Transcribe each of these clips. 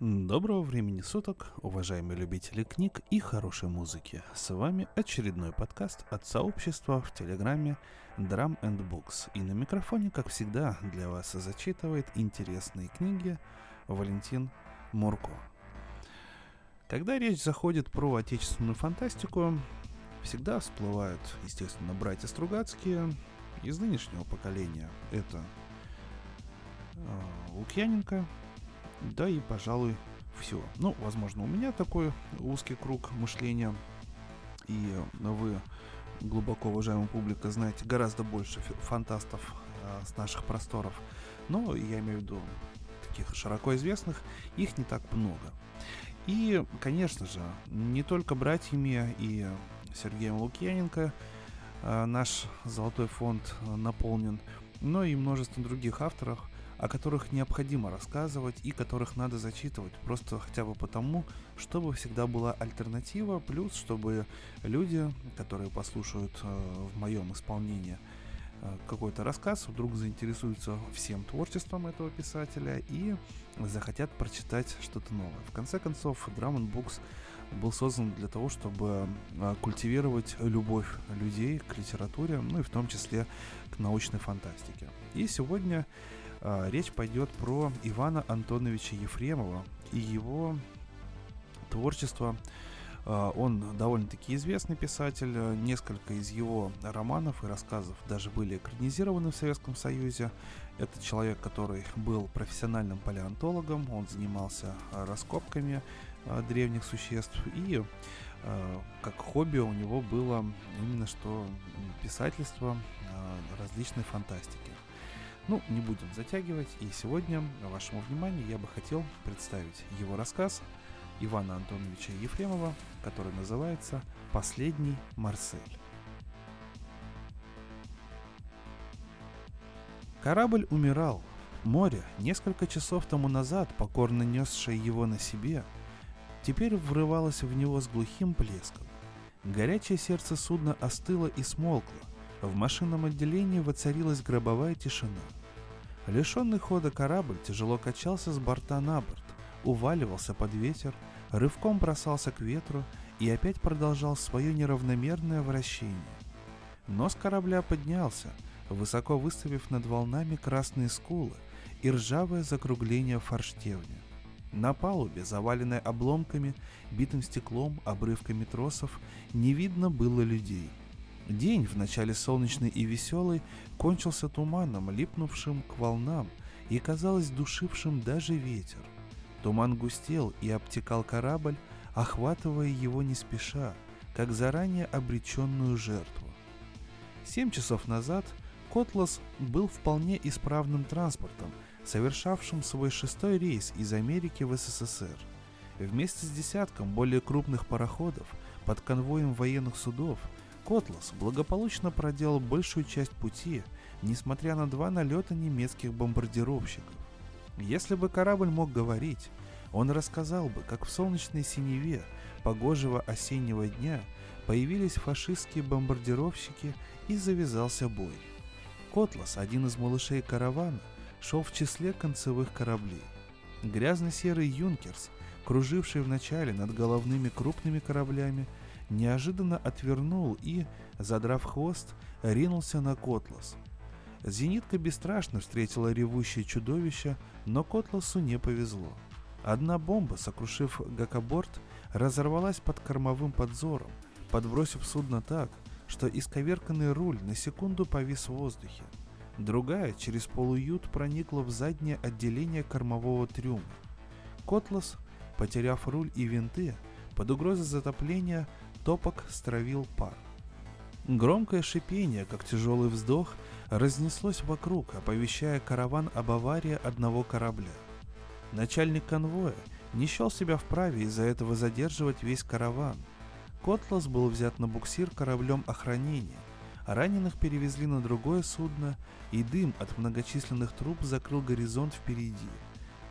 Доброго времени суток, уважаемые любители книг и хорошей музыки. С вами очередной подкаст от сообщества в Телеграме Drum and Books. И на микрофоне, как всегда, для вас зачитывает интересные книги Валентин Мурко. Когда речь заходит про отечественную фантастику, всегда всплывают, естественно, братья Стругацкие из нынешнего поколения. Это э, Лукьяненко, да и, пожалуй, все. Ну, возможно, у меня такой узкий круг мышления, и вы, глубоко уважаемая публика, знаете гораздо больше фантастов э, с наших просторов. Но я имею в виду таких широко известных, их не так много. И, конечно же, не только братьями и Сергеем Лукьяненко э, наш золотой фонд наполнен, но и множеством других авторов – о которых необходимо рассказывать и которых надо зачитывать, просто хотя бы потому, чтобы всегда была альтернатива, плюс чтобы люди, которые послушают э, в моем исполнении э, какой-то рассказ, вдруг заинтересуются всем творчеством этого писателя и захотят прочитать что-то новое. В конце концов, Drum Books был создан для того, чтобы э, культивировать любовь людей к литературе, ну и в том числе к научной фантастике. И сегодня речь пойдет про Ивана Антоновича Ефремова и его творчество. А, он довольно-таки известный писатель. Несколько из его романов и рассказов даже были экранизированы в Советском Союзе. Это человек, который был профессиональным палеонтологом. Он занимался раскопками а, древних существ. И как хобби у него было именно что писательство различной фантастики. Ну, не будем затягивать, и сегодня вашему вниманию я бы хотел представить его рассказ Ивана Антоновича Ефремова, который называется «Последний Марсель». Корабль умирал. Море, несколько часов тому назад покорно несшее его на себе, теперь врывалось в него с глухим плеском. Горячее сердце судна остыло и смолкло. В машинном отделении воцарилась гробовая тишина – Лишенный хода корабль тяжело качался с борта на борт, уваливался под ветер, рывком бросался к ветру и опять продолжал свое неравномерное вращение. Нос корабля поднялся, высоко выставив над волнами красные скулы и ржавое закругление форштевня. На палубе, заваленной обломками, битым стеклом, обрывками тросов, не видно было людей – День, вначале солнечный и веселый, кончился туманом, липнувшим к волнам и, казалось, душившим даже ветер. Туман густел и обтекал корабль, охватывая его не спеша, как заранее обреченную жертву. Семь часов назад Котлас был вполне исправным транспортом, совершавшим свой шестой рейс из Америки в СССР. Вместе с десятком более крупных пароходов под конвоем военных судов – Котлас благополучно проделал большую часть пути, несмотря на два налета немецких бомбардировщиков. Если бы корабль мог говорить, он рассказал бы, как в солнечной синеве погожего осеннего дня появились фашистские бомбардировщики и завязался бой. Котлас, один из малышей каравана, шел в числе концевых кораблей. Грязно-серый «Юнкерс», круживший вначале над головными крупными кораблями, неожиданно отвернул и, задрав хвост, ринулся на Котлас. Зенитка бесстрашно встретила ревущее чудовище, но Котласу не повезло. Одна бомба, сокрушив гакоборт, разорвалась под кормовым подзором, подбросив судно так, что исковерканный руль на секунду повис в воздухе. Другая через полуют проникла в заднее отделение кормового трюма. Котлас, потеряв руль и винты, под угрозой затопления топок стравил пар. Громкое шипение, как тяжелый вздох, разнеслось вокруг, оповещая караван об аварии одного корабля. Начальник конвоя не счел себя вправе из-за этого задерживать весь караван. Котлас был взят на буксир кораблем охранения, раненых перевезли на другое судно, и дым от многочисленных труб закрыл горизонт впереди.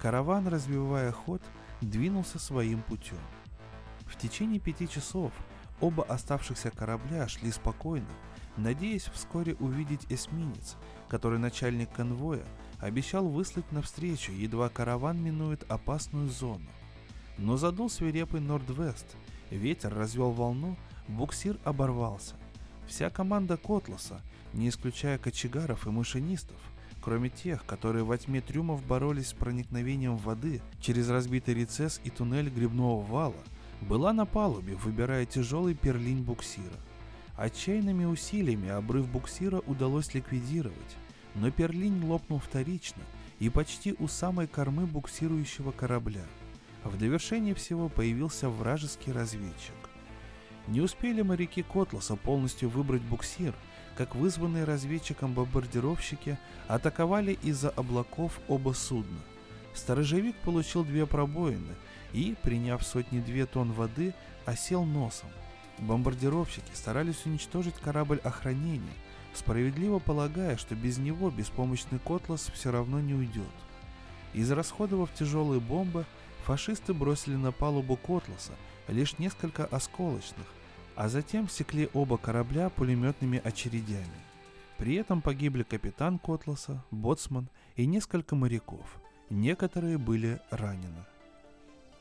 Караван, развивая ход, двинулся своим путем. В течение пяти часов Оба оставшихся корабля шли спокойно, надеясь вскоре увидеть эсминец, который начальник конвоя обещал выслать навстречу, едва караван минует опасную зону. Но задул свирепый Нордвест, ветер развел волну, буксир оборвался. Вся команда Котласа, не исключая кочегаров и машинистов, кроме тех, которые во тьме трюмов боролись с проникновением воды через разбитый рецесс и туннель грибного вала, была на палубе, выбирая тяжелый перлинь буксира. Отчаянными усилиями обрыв буксира удалось ликвидировать, но перлинь лопнул вторично и почти у самой кормы буксирующего корабля. В довершение всего появился вражеский разведчик. Не успели моряки Котласа полностью выбрать буксир, как вызванные разведчиком бомбардировщики атаковали из-за облаков оба судна. Сторожевик получил две пробоины и, приняв сотни-две тонн воды, осел носом. Бомбардировщики старались уничтожить корабль охранения, справедливо полагая, что без него беспомощный Котлас все равно не уйдет. Израсходовав тяжелые бомбы, фашисты бросили на палубу Котласа лишь несколько осколочных, а затем секли оба корабля пулеметными очередями. При этом погибли капитан Котласа, боцман и несколько моряков. Некоторые были ранены.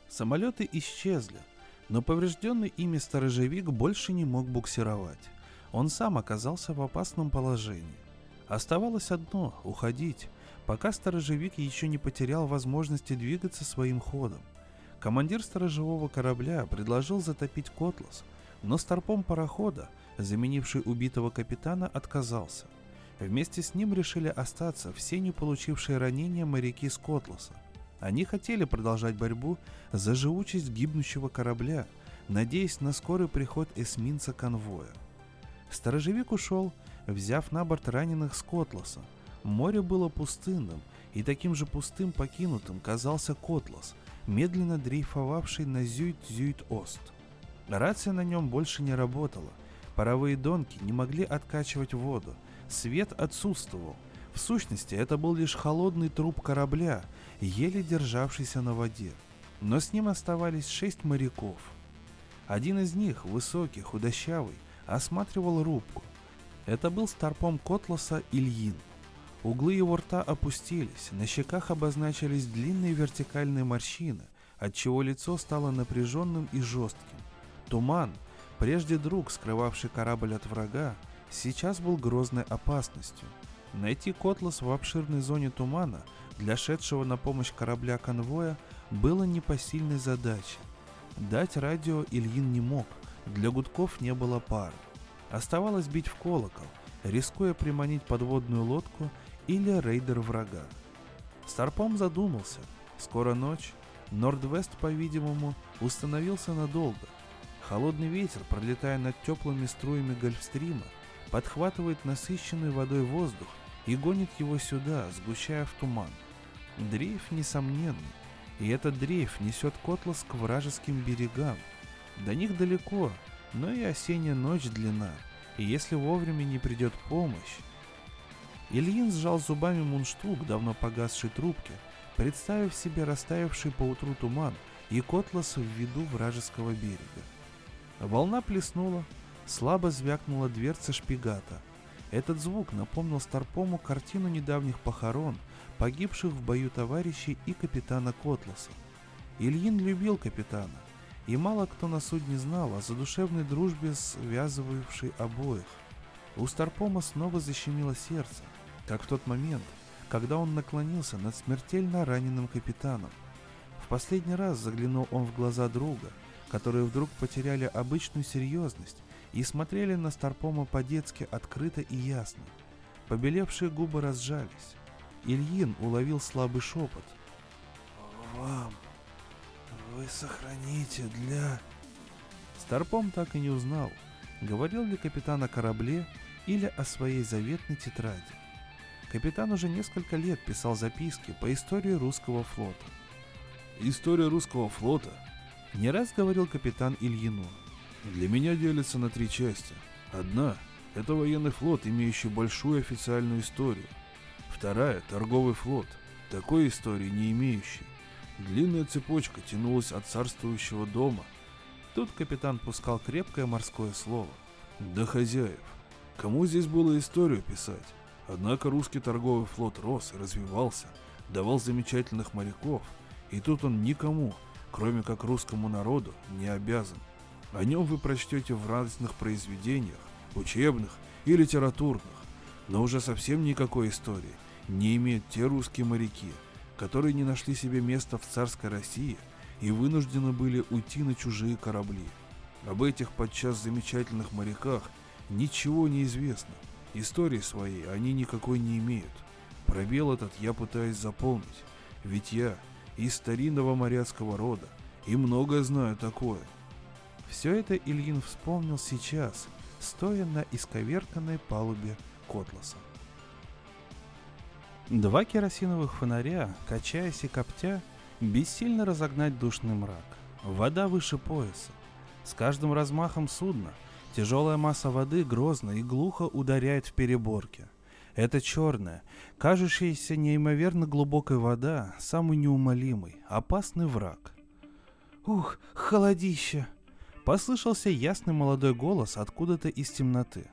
Самолеты исчезли, но поврежденный ими сторожевик больше не мог буксировать. Он сам оказался в опасном положении. Оставалось одно – уходить, пока сторожевик еще не потерял возможности двигаться своим ходом. Командир сторожевого корабля предложил затопить Котлас – но старпом парохода, заменивший убитого капитана, отказался. Вместе с ним решили остаться все не получившие ранения моряки Скотласа. Они хотели продолжать борьбу за живучесть гибнущего корабля, надеясь на скорый приход эсминца конвоя. Сторожевик ушел, взяв на борт раненых Скотласа. Море было пустынным, и таким же пустым покинутым казался Котлас, медленно дрейфовавший на Зюйт-Зюйт-Ост – Рация на нем больше не работала. Паровые донки не могли откачивать воду. Свет отсутствовал. В сущности, это был лишь холодный труп корабля, еле державшийся на воде. Но с ним оставались шесть моряков. Один из них, высокий, худощавый, осматривал рубку. Это был старпом Котласа Ильин. Углы его рта опустились, на щеках обозначились длинные вертикальные морщины, отчего лицо стало напряженным и жестким. Туман, прежде друг, скрывавший корабль от врага, сейчас был грозной опасностью. Найти Котлас в обширной зоне тумана для шедшего на помощь корабля конвоя было непосильной задачей. Дать радио Ильин не мог, для гудков не было пары. Оставалось бить в колокол, рискуя приманить подводную лодку или рейдер врага. Старпом задумался. Скоро ночь. Нордвест, по-видимому, установился надолго. Холодный ветер, пролетая над теплыми струями гольфстрима, подхватывает насыщенный водой воздух и гонит его сюда, сгущая в туман. Дрейф несомненный, и этот дрейф несет Котлас к вражеским берегам. До них далеко, но и осенняя ночь длина, и если вовремя не придет помощь... Ильин сжал зубами мунштук давно погасшей трубки, представив себе растаявший поутру туман и Котлас в виду вражеского берега. Волна плеснула, слабо звякнула дверца шпигата. Этот звук напомнил Старпому картину недавних похорон, погибших в бою товарищей и капитана Котласа. Ильин любил капитана, и мало кто на судне знал о задушевной дружбе, связывавшей обоих. У Старпома снова защемило сердце, как в тот момент, когда он наклонился над смертельно раненым капитаном. В последний раз заглянул он в глаза друга – которые вдруг потеряли обычную серьезность и смотрели на Старпома по-детски открыто и ясно. Побелевшие губы разжались. Ильин уловил слабый шепот. «Вам вы сохраните для...» Старпом так и не узнал, говорил ли капитан о корабле или о своей заветной тетради. Капитан уже несколько лет писал записки по истории русского флота. История русского флота не раз говорил капитан Ильину. Для меня делится на три части. Одна – это военный флот, имеющий большую официальную историю. Вторая – торговый флот, такой истории не имеющий. Длинная цепочка тянулась от царствующего дома. Тут капитан пускал крепкое морское слово. До хозяев. Кому здесь было историю писать? Однако русский торговый флот рос и развивался, давал замечательных моряков, и тут он никому, кроме как русскому народу, не обязан. О нем вы прочтете в разных произведениях, учебных и литературных, но уже совсем никакой истории не имеют те русские моряки, которые не нашли себе места в царской России и вынуждены были уйти на чужие корабли. Об этих подчас замечательных моряках ничего не известно. Истории своей они никакой не имеют. Пробел этот я пытаюсь заполнить, ведь я из старинного моряцкого рода и многое знаю такое. Все это Ильин вспомнил сейчас, стоя на исковерканной палубе Котласа. Два керосиновых фонаря, качаясь и коптя, бессильно разогнать душный мрак. Вода выше пояса. С каждым размахом судна тяжелая масса воды грозно и глухо ударяет в переборки. Это черная, кажущаяся неимоверно глубокой вода, самый неумолимый, опасный враг. «Ух, холодище!» Послышался ясный молодой голос откуда-то из темноты.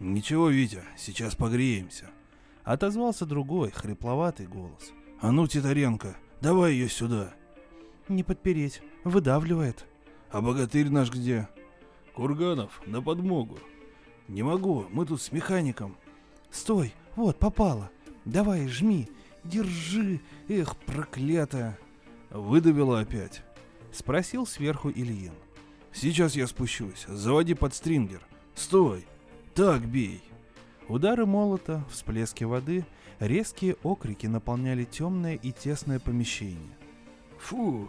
«Ничего, Витя, сейчас погреемся», — отозвался другой, хрипловатый голос. «А ну, Титаренко, давай ее сюда». «Не подпереть, выдавливает». «А богатырь наш где?» «Курганов, на подмогу». «Не могу, мы тут с механиком». «Стой, вот, попало. Давай, жми, держи, эх, проклятая». «Выдавила опять?» — спросил сверху Ильин. Сейчас я спущусь. Заводи подстрингер. Стой. Так бей. Удары молота, всплески воды, резкие окрики наполняли темное и тесное помещение. Фу!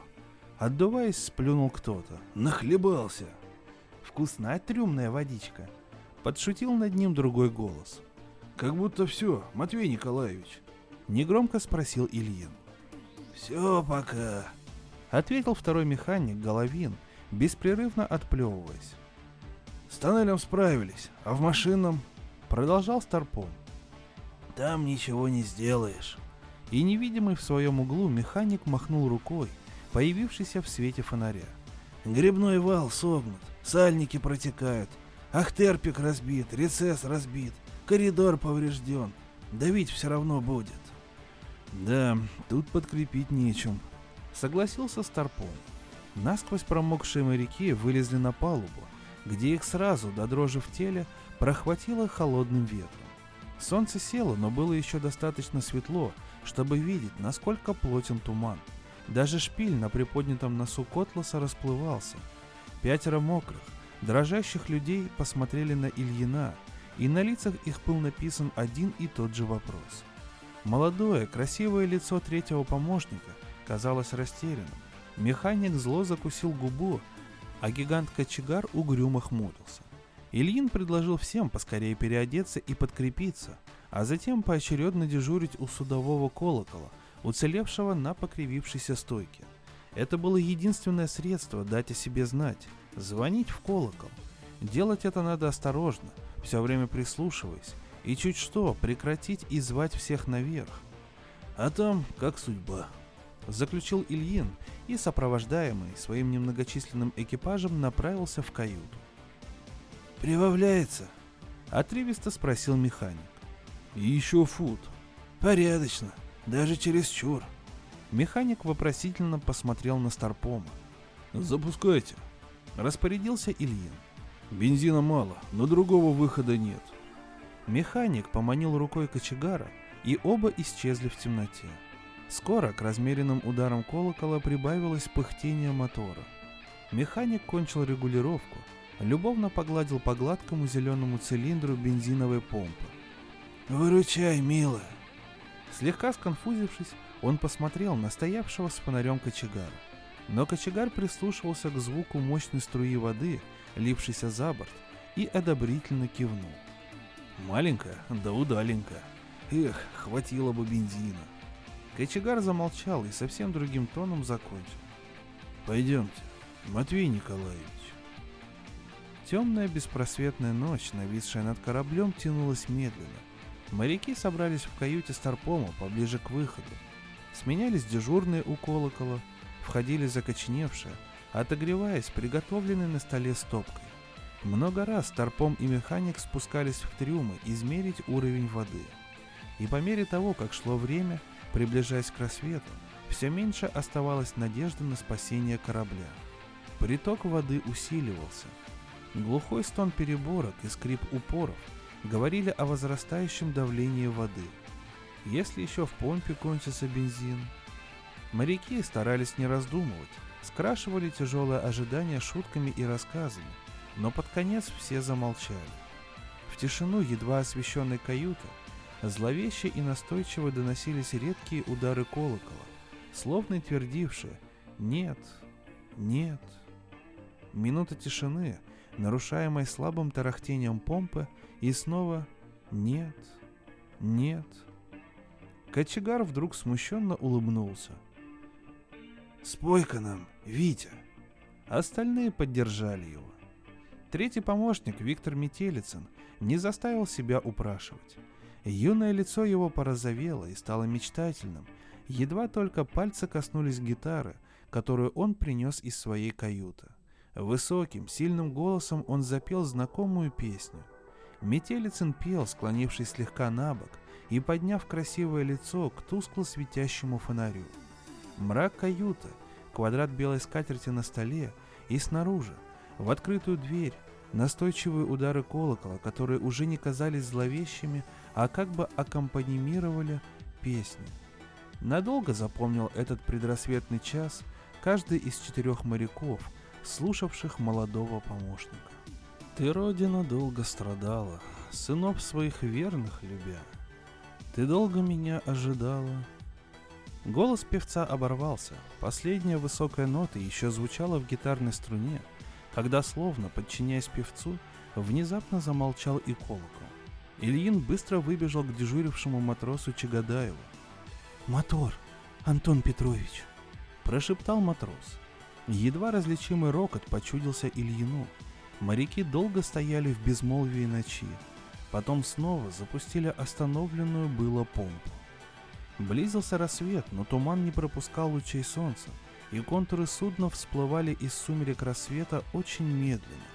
Отдуваясь, сплюнул кто-то. Нахлебался. Вкусная трюмная водичка. Подшутил над ним другой голос. Как будто все, Матвей Николаевич. Негромко спросил Ильин. Все пока. Ответил второй механик, Головин, беспрерывно отплевываясь. С тоннелем справились, а в машинном... Продолжал Старпом. Там ничего не сделаешь. И невидимый в своем углу механик махнул рукой, появившийся в свете фонаря. Грибной вал согнут, сальники протекают, ахтерпик разбит, рецесс разбит, коридор поврежден. Давить все равно будет. Да, тут подкрепить нечем, согласился Старпом. Насквозь промокшие моряки вылезли на палубу, где их сразу, до дрожи в теле, прохватило холодным ветром. Солнце село, но было еще достаточно светло, чтобы видеть, насколько плотен туман. Даже шпиль на приподнятом носу Котласа расплывался. Пятеро мокрых, дрожащих людей посмотрели на Ильина, и на лицах их был написан один и тот же вопрос. Молодое, красивое лицо третьего помощника казалось растерянным. Механик зло закусил губу, а гигант-кочегар угрюмо хмурился. Ильин предложил всем поскорее переодеться и подкрепиться, а затем поочередно дежурить у судового колокола, уцелевшего на покривившейся стойке. Это было единственное средство дать о себе знать – звонить в колокол. Делать это надо осторожно, все время прислушиваясь, и чуть что прекратить и звать всех наверх. А там как судьба заключил Ильин и, сопровождаемый своим немногочисленным экипажем, направился в каюту. «Прибавляется?» — отрывисто спросил механик. «Еще фут. Порядочно. Даже через чур». Механик вопросительно посмотрел на Старпома. «Запускайте», — распорядился Ильин. «Бензина мало, но другого выхода нет». Механик поманил рукой кочегара, и оба исчезли в темноте. Скоро к размеренным ударам колокола прибавилось пыхтение мотора. Механик кончил регулировку, любовно погладил по гладкому зеленому цилиндру бензиновой помпы. «Выручай, милая!» Слегка сконфузившись, он посмотрел на стоявшего с фонарем кочегара. Но кочегар прислушивался к звуку мощной струи воды, лившейся за борт, и одобрительно кивнул. «Маленькая, да удаленькая. Эх, хватило бы бензина!» Кочегар замолчал и совсем другим тоном закончил. «Пойдемте, Матвей Николаевич». Темная беспросветная ночь, нависшая над кораблем, тянулась медленно. Моряки собрались в каюте Старпома поближе к выходу. Сменялись дежурные у колокола, входили закоченевшие, отогреваясь приготовленной на столе стопкой. Много раз Старпом и механик спускались в трюмы измерить уровень воды – И по мере того, как шло время, приближаясь к рассвету, все меньше оставалось надежды на спасение корабля. Приток воды усиливался. Глухой стон переборок и скрип упоров говорили о возрастающем давлении воды. Если еще в помпе кончится бензин... Моряки старались не раздумывать, скрашивали тяжелое ожидание шутками и рассказами, но под конец все замолчали. В тишину едва освещенной каюты зловеще и настойчиво доносились редкие удары колокола, словно твердившие «нет, нет». Минута тишины, нарушаемой слабым тарахтением помпы, и снова «нет, нет». Кочегар вдруг смущенно улыбнулся. «Спой-ка нам, Витя!» Остальные поддержали его. Третий помощник, Виктор Метелицын, не заставил себя упрашивать. Юное лицо его порозовело и стало мечтательным, едва только пальцы коснулись гитары, которую он принес из своей каюты. Высоким, сильным голосом он запел знакомую песню. Метелицын пел, склонившись слегка на бок и подняв красивое лицо к тускло светящему фонарю. Мрак каюты, квадрат белой скатерти на столе и снаружи, в открытую дверь, настойчивые удары колокола, которые уже не казались зловещими, а как бы аккомпанимировали песни. Надолго запомнил этот предрассветный час каждый из четырех моряков, слушавших молодого помощника. Ты, Родина, долго страдала, сынов своих верных любя. Ты долго меня ожидала. Голос певца оборвался. Последняя высокая нота еще звучала в гитарной струне, когда, словно подчиняясь певцу, внезапно замолчал и колокол. Ильин быстро выбежал к дежурившему матросу Чагадаеву. «Мотор, Антон Петрович!» – прошептал матрос. Едва различимый рокот почудился Ильину. Моряки долго стояли в безмолвии ночи. Потом снова запустили остановленную было помпу. Близился рассвет, но туман не пропускал лучей солнца, и контуры судна всплывали из сумерек рассвета очень медленно.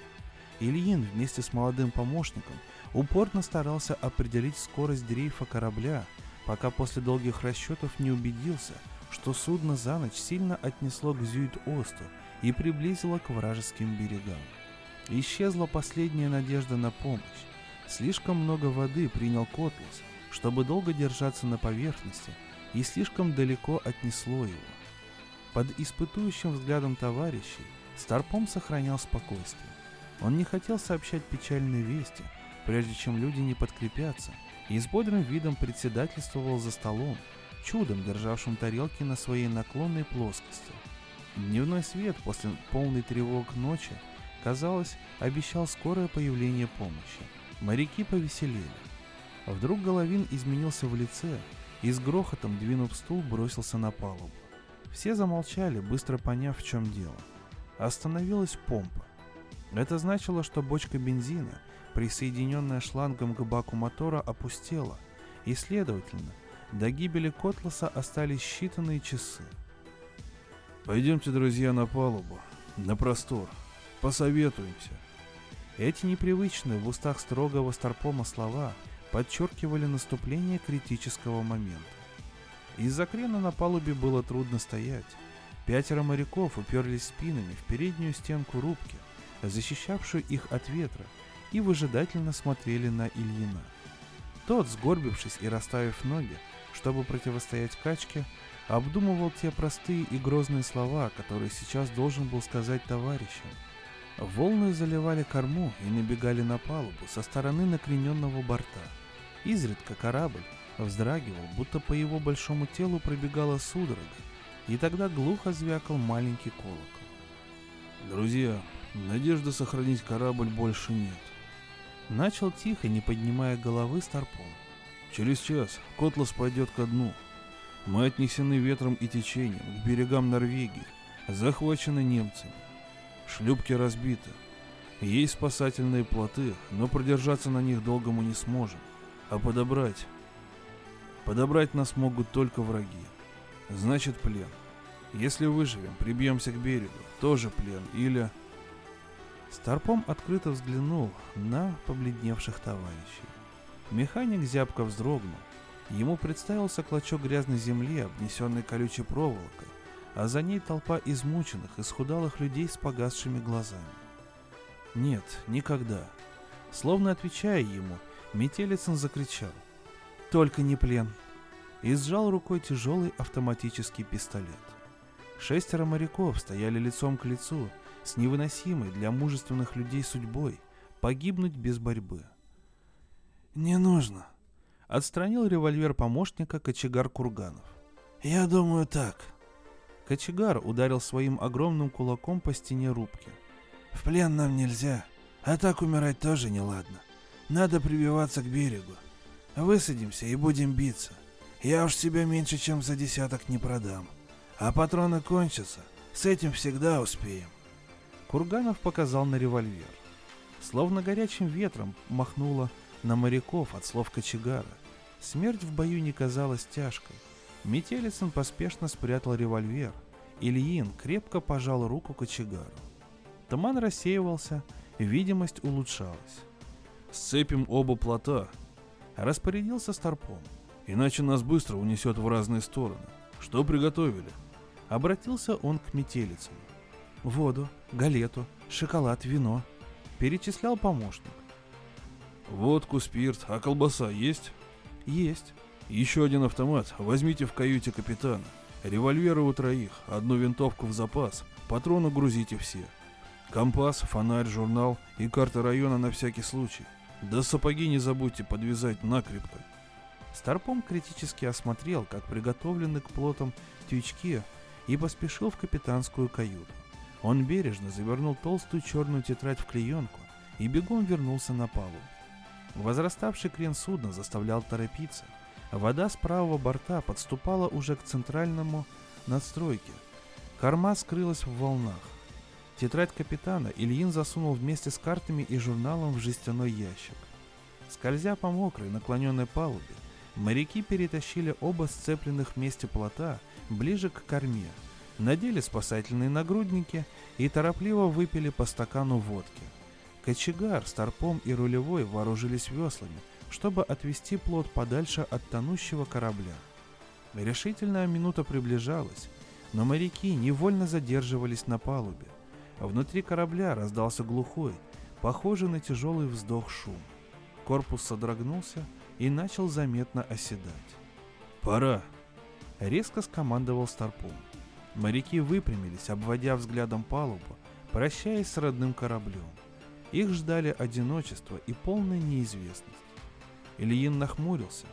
Ильин вместе с молодым помощником упорно старался определить скорость дрейфа корабля, пока после долгих расчетов не убедился, что судно за ночь сильно отнесло к Зюит-Осту и приблизило к вражеским берегам. Исчезла последняя надежда на помощь. Слишком много воды принял Котлас, чтобы долго держаться на поверхности, и слишком далеко отнесло его. Под испытующим взглядом товарищей Старпом сохранял спокойствие. Он не хотел сообщать печальные вести, прежде чем люди не подкрепятся, и с бодрым видом председательствовал за столом, чудом державшим тарелки на своей наклонной плоскости. Дневной свет после полной тревог ночи, казалось, обещал скорое появление помощи. Моряки повеселели. Вдруг Головин изменился в лице и с грохотом, двинув стул, бросился на палубу. Все замолчали, быстро поняв, в чем дело. Остановилась помпа. Это значило, что бочка бензина, присоединенная шлангом к баку мотора, опустела, и, следовательно, до гибели Котласа остались считанные часы. «Пойдемте, друзья, на палубу, на простор, посоветуемся». Эти непривычные в устах строгого Старпома слова подчеркивали наступление критического момента. Из-за крена на палубе было трудно стоять. Пятеро моряков уперлись спинами в переднюю стенку рубки, защищавшую их от ветра, и выжидательно смотрели на Ильина. Тот, сгорбившись и расставив ноги, чтобы противостоять качке, обдумывал те простые и грозные слова, которые сейчас должен был сказать товарищам. Волны заливали корму и набегали на палубу со стороны накрененного борта. Изредка корабль вздрагивал, будто по его большому телу пробегала судорога, и тогда глухо звякал маленький колокол. «Друзья, надежды сохранить корабль больше нет», Начал тихо, не поднимая головы Старпом. Через час Котлас пойдет ко дну. Мы отнесены ветром и течением к берегам Норвегии, захвачены немцами. Шлюпки разбиты. Есть спасательные плоты, но продержаться на них долго мы не сможем. А подобрать... Подобрать нас могут только враги. Значит, плен. Если выживем, прибьемся к берегу, тоже плен. Или... Старпом открыто взглянул на побледневших товарищей. Механик зябко вздрогнул. Ему представился клочок грязной земли, обнесенный колючей проволокой, а за ней толпа измученных, исхудалых людей с погасшими глазами. Нет, никогда. Словно отвечая ему, Метелицын закричал. Только не плен. И сжал рукой тяжелый автоматический пистолет. Шестеро моряков стояли лицом к лицу с невыносимой для мужественных людей судьбой погибнуть без борьбы. «Не нужно», — отстранил револьвер помощника кочегар Курганов. «Я думаю так». Кочегар ударил своим огромным кулаком по стене рубки. «В плен нам нельзя, а так умирать тоже неладно. Надо прибиваться к берегу. Высадимся и будем биться. Я уж себя меньше, чем за десяток не продам. А патроны кончатся, с этим всегда успеем. Курганов показал на револьвер. Словно горячим ветром махнуло на моряков от слов кочегара. Смерть в бою не казалась тяжкой. Метелицын поспешно спрятал револьвер. Ильин крепко пожал руку кочегару. Туман рассеивался, видимость улучшалась. «Сцепим оба плота», — распорядился Старпом. «Иначе нас быстро унесет в разные стороны. Что приготовили?» Обратился он к метелицам. Воду, галету, шоколад, вино. Перечислял помощник. Водку, спирт, а колбаса есть? Есть. Еще один автомат возьмите в каюте капитана. Револьверы у троих, одну винтовку в запас, патроны грузите все. Компас, фонарь, журнал и карта района на всякий случай. Да сапоги не забудьте подвязать накрепко. Старпом критически осмотрел, как приготовлены к плотам тючки и поспешил в капитанскую каюту. Он бережно завернул толстую черную тетрадь в клеенку и бегом вернулся на палубу. Возраставший крен судна заставлял торопиться. Вода с правого борта подступала уже к центральному надстройке. Корма скрылась в волнах. Тетрадь капитана Ильин засунул вместе с картами и журналом в жестяной ящик. Скользя по мокрой, наклоненной палубе, моряки перетащили оба сцепленных вместе плота ближе к корме, надели спасательные нагрудники и торопливо выпили по стакану водки. Кочегар, Старпом и рулевой вооружились веслами, чтобы отвести плот подальше от тонущего корабля. Решительная минута приближалась, но моряки невольно задерживались на палубе. Внутри корабля раздался глухой, похожий на тяжелый вздох шум. Корпус содрогнулся и начал заметно оседать. «Пора!» — резко скомандовал Старпом. Моряки выпрямились, обводя взглядом палубу, прощаясь с родным кораблем. Их ждали одиночество и полная неизвестность. Ильин нахмурился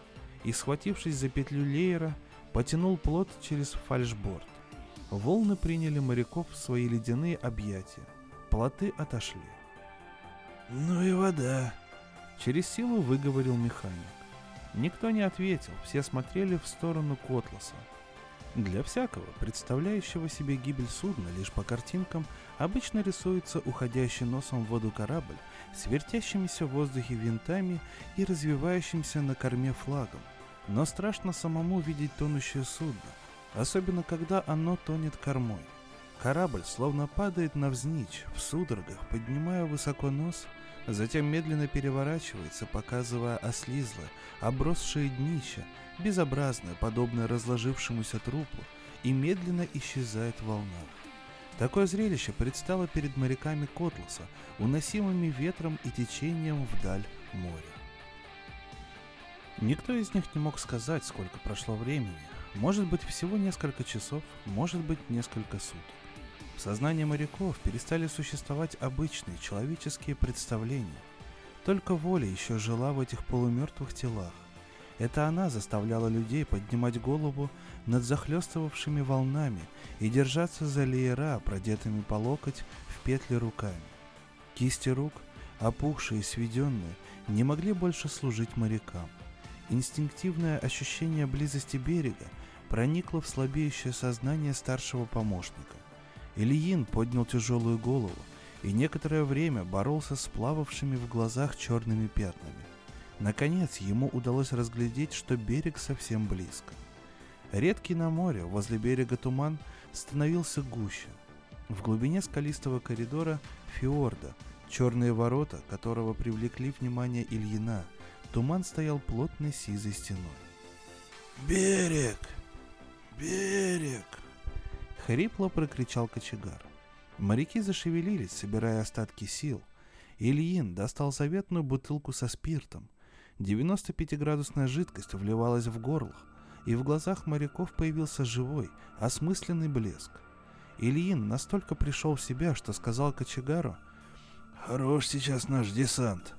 и, схватившись за петлю леера, потянул плот через фальшборд. Волны приняли моряков в свои ледяные объятия. Плоты отошли. «Ну и вода!» Через силу выговорил механик. Никто не ответил, все смотрели в сторону Котласа. Для всякого, представляющего себе гибель судна лишь по картинкам, обычно рисуется уходящий носом в воду корабль с вертящимися в воздухе винтами и развивающимся на корме флагом. Но страшно самому видеть тонущее судно, особенно когда оно тонет кормой. Корабль словно падает навзничь, в судорогах, поднимая высоко нос, затем медленно переворачивается, показывая ослизлое, обросшее днище, безобразное, подобное разложившемуся трупу, и медленно исчезает в волнах. Такое зрелище предстало перед моряками Котласа, уносимыми ветром и течением вдаль моря. Никто из них не мог сказать, сколько прошло времени. Может быть, всего несколько часов, может быть, несколько суток. В сознании моряков перестали существовать обычные человеческие представления. Только воля еще жила в этих полумертвых телах. Это она заставляла людей поднимать голову над захлестывавшими волнами и держаться за леера, продетыми по локоть в петли руками. Кисти рук, опухшие и сведенные, не могли больше служить морякам. Инстинктивное ощущение близости берега проникло в слабеющее сознание старшего помощника. Ильин поднял тяжелую голову и некоторое время боролся с плававшими в глазах черными пятнами. Наконец ему удалось разглядеть, что берег совсем близко. Редкий на море, возле берега туман, становился гуще. В глубине скалистого коридора фьорда, черные ворота, которого привлекли внимание Ильина, туман стоял плотной сизой стеной. «Берег! Берег!» Хрипло прокричал кочегар. Моряки зашевелились, собирая остатки сил. Ильин достал заветную бутылку со спиртом. 95-градусная жидкость вливалась в горло, и в глазах моряков появился живой, осмысленный блеск. Ильин настолько пришел в себя, что сказал кочегару «Хорош сейчас наш десант.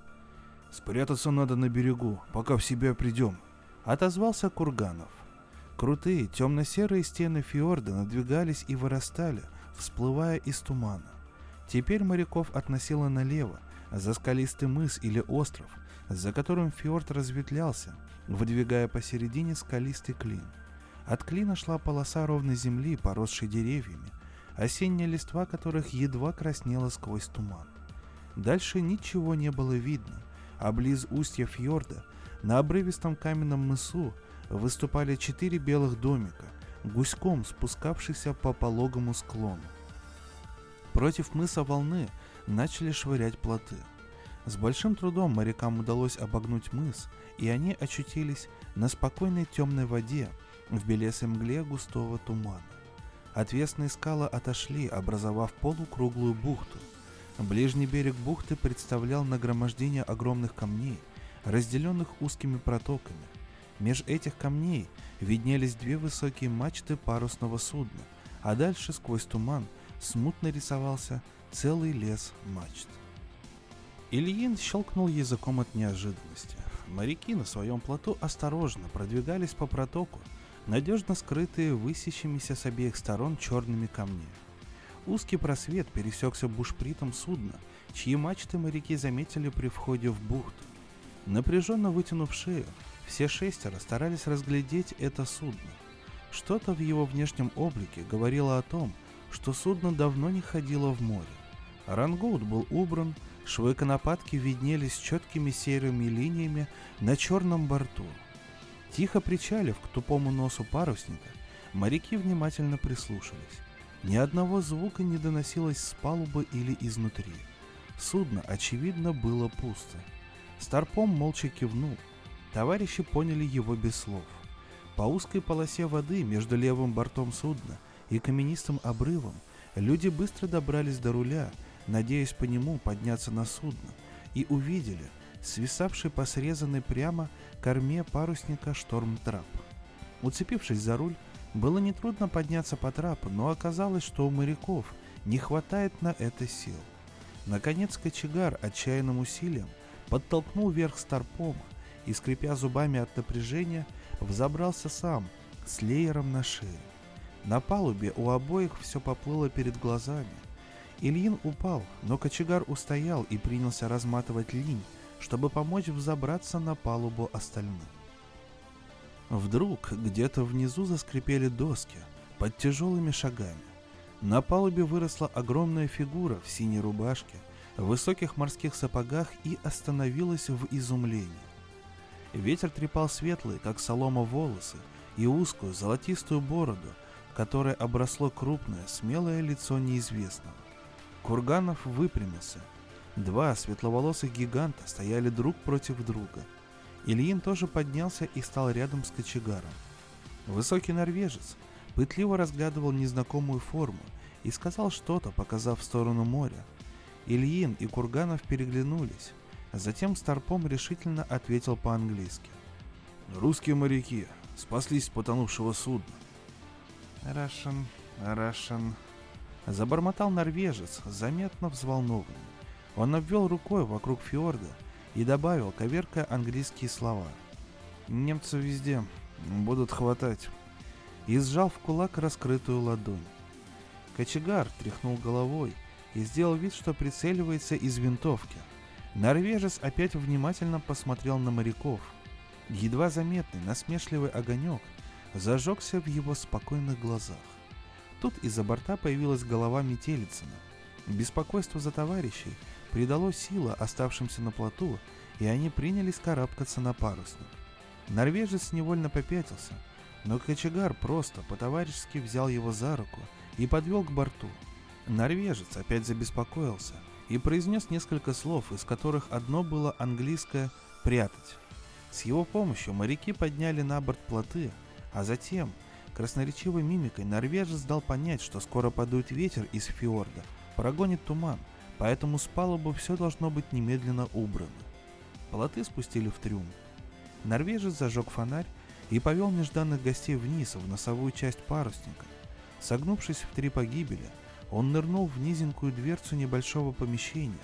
Спрятаться надо на берегу, пока в себя придем», — отозвался Курганов. Крутые темно-серые стены фьорда надвигались и вырастали, всплывая из тумана. Теперь моряков относило налево, за скалистый мыс или остров, за которым фьорд разветвлялся, выдвигая посередине скалистый клин. От клина шла полоса ровной земли, поросшей деревьями, осенняя листва которых едва краснела сквозь туман. Дальше ничего не было видно, а близ устья фьорда, на обрывистом каменном мысу, выступали четыре белых домика, гуськом спускавшихся по пологому склону. Против мыса волны начали швырять плоты. С большим трудом морякам удалось обогнуть мыс, и они очутились на спокойной темной воде в белесой мгле густого тумана. Отвесные скалы отошли, образовав полукруглую бухту. Ближний берег бухты представлял нагромождение огромных камней, разделенных узкими протоками – Меж этих камней виднелись две высокие мачты парусного судна, а дальше сквозь туман смутно рисовался целый лес мачт. Ильин щелкнул языком от неожиданности. Моряки на своем плоту осторожно продвигались по протоку, надежно скрытые высящимися с обеих сторон черными камнями. Узкий просвет пересекся бушпритом судна, чьи мачты моряки заметили при входе в бухту. Напряженно вытянув шею, все шестеро старались разглядеть это судно. Что-то в его внешнем облике говорило о том, что судно давно не ходило в море. Рангоут был убран, швы конопатки виднелись четкими серыми линиями на черном борту. Тихо причалив к тупому носу парусника, моряки внимательно прислушались. Ни одного звука не доносилось с палубы или изнутри. Судно, очевидно, было пусто. Старпом молча кивнул – Товарищи поняли его без слов. По узкой полосе воды между левым бортом судна и каменистым обрывом люди быстро добрались до руля, надеясь по нему подняться на судно, и увидели свисавший по срезанной прямо корме парусника шторм-трап. Уцепившись за руль, было нетрудно подняться по трапу, но оказалось, что у моряков не хватает на это сил. Наконец кочегар отчаянным усилием подтолкнул вверх старпома, и, скрипя зубами от напряжения, взобрался сам, с леером на шее. На палубе у обоих все поплыло перед глазами. Ильин упал, но кочегар устоял и принялся разматывать линь, чтобы помочь взобраться на палубу остальным. Вдруг где-то внизу заскрипели доски под тяжелыми шагами. На палубе выросла огромная фигура в синей рубашке, в высоких морских сапогах и остановилась в изумлении. Ветер трепал светлые, как солома, волосы и узкую золотистую бороду, которой обросло крупное, смелое лицо неизвестного. Курганов выпрямился. Два светловолосых гиганта стояли друг против друга. Ильин тоже поднялся и стал рядом с кочегаром. Высокий норвежец пытливо разглядывал незнакомую форму и сказал что-то, показав в сторону моря. Ильин и Курганов переглянулись. Затем Старпом решительно ответил по-английски. «Русские моряки спаслись с потонувшего судна». «Рашен, Рашен...» Забормотал норвежец, заметно взволнованный. Он обвел рукой вокруг фьорда и добавил, коверкая английские слова. «Немцы везде будут хватать». И сжал в кулак раскрытую ладонь. Кочегар тряхнул головой и сделал вид, что прицеливается из винтовки – Норвежец опять внимательно посмотрел на моряков. Едва заметный насмешливый огонек зажегся в его спокойных глазах. Тут из-за борта появилась голова Метелицына. Беспокойство за товарищей придало силы оставшимся на плоту, и они принялись карабкаться на парусник. Норвежец невольно попятился, но кочегар просто по-товарищески взял его за руку и подвел к борту. Норвежец опять забеспокоился – и произнес несколько слов, из которых одно было английское «прятать». С его помощью моряки подняли на борт плоты, А затем, красноречивой мимикой, норвежец дал понять, что скоро подует ветер из фьорда, прогонит туман, поэтому с палубы все должно быть немедленно убрано. Полоты спустили в трюм. Норвежец зажег фонарь и повел нежданных гостей вниз, в носовую часть парусника. Согнувшись в три погибели, он нырнул в низенькую дверцу небольшого помещения,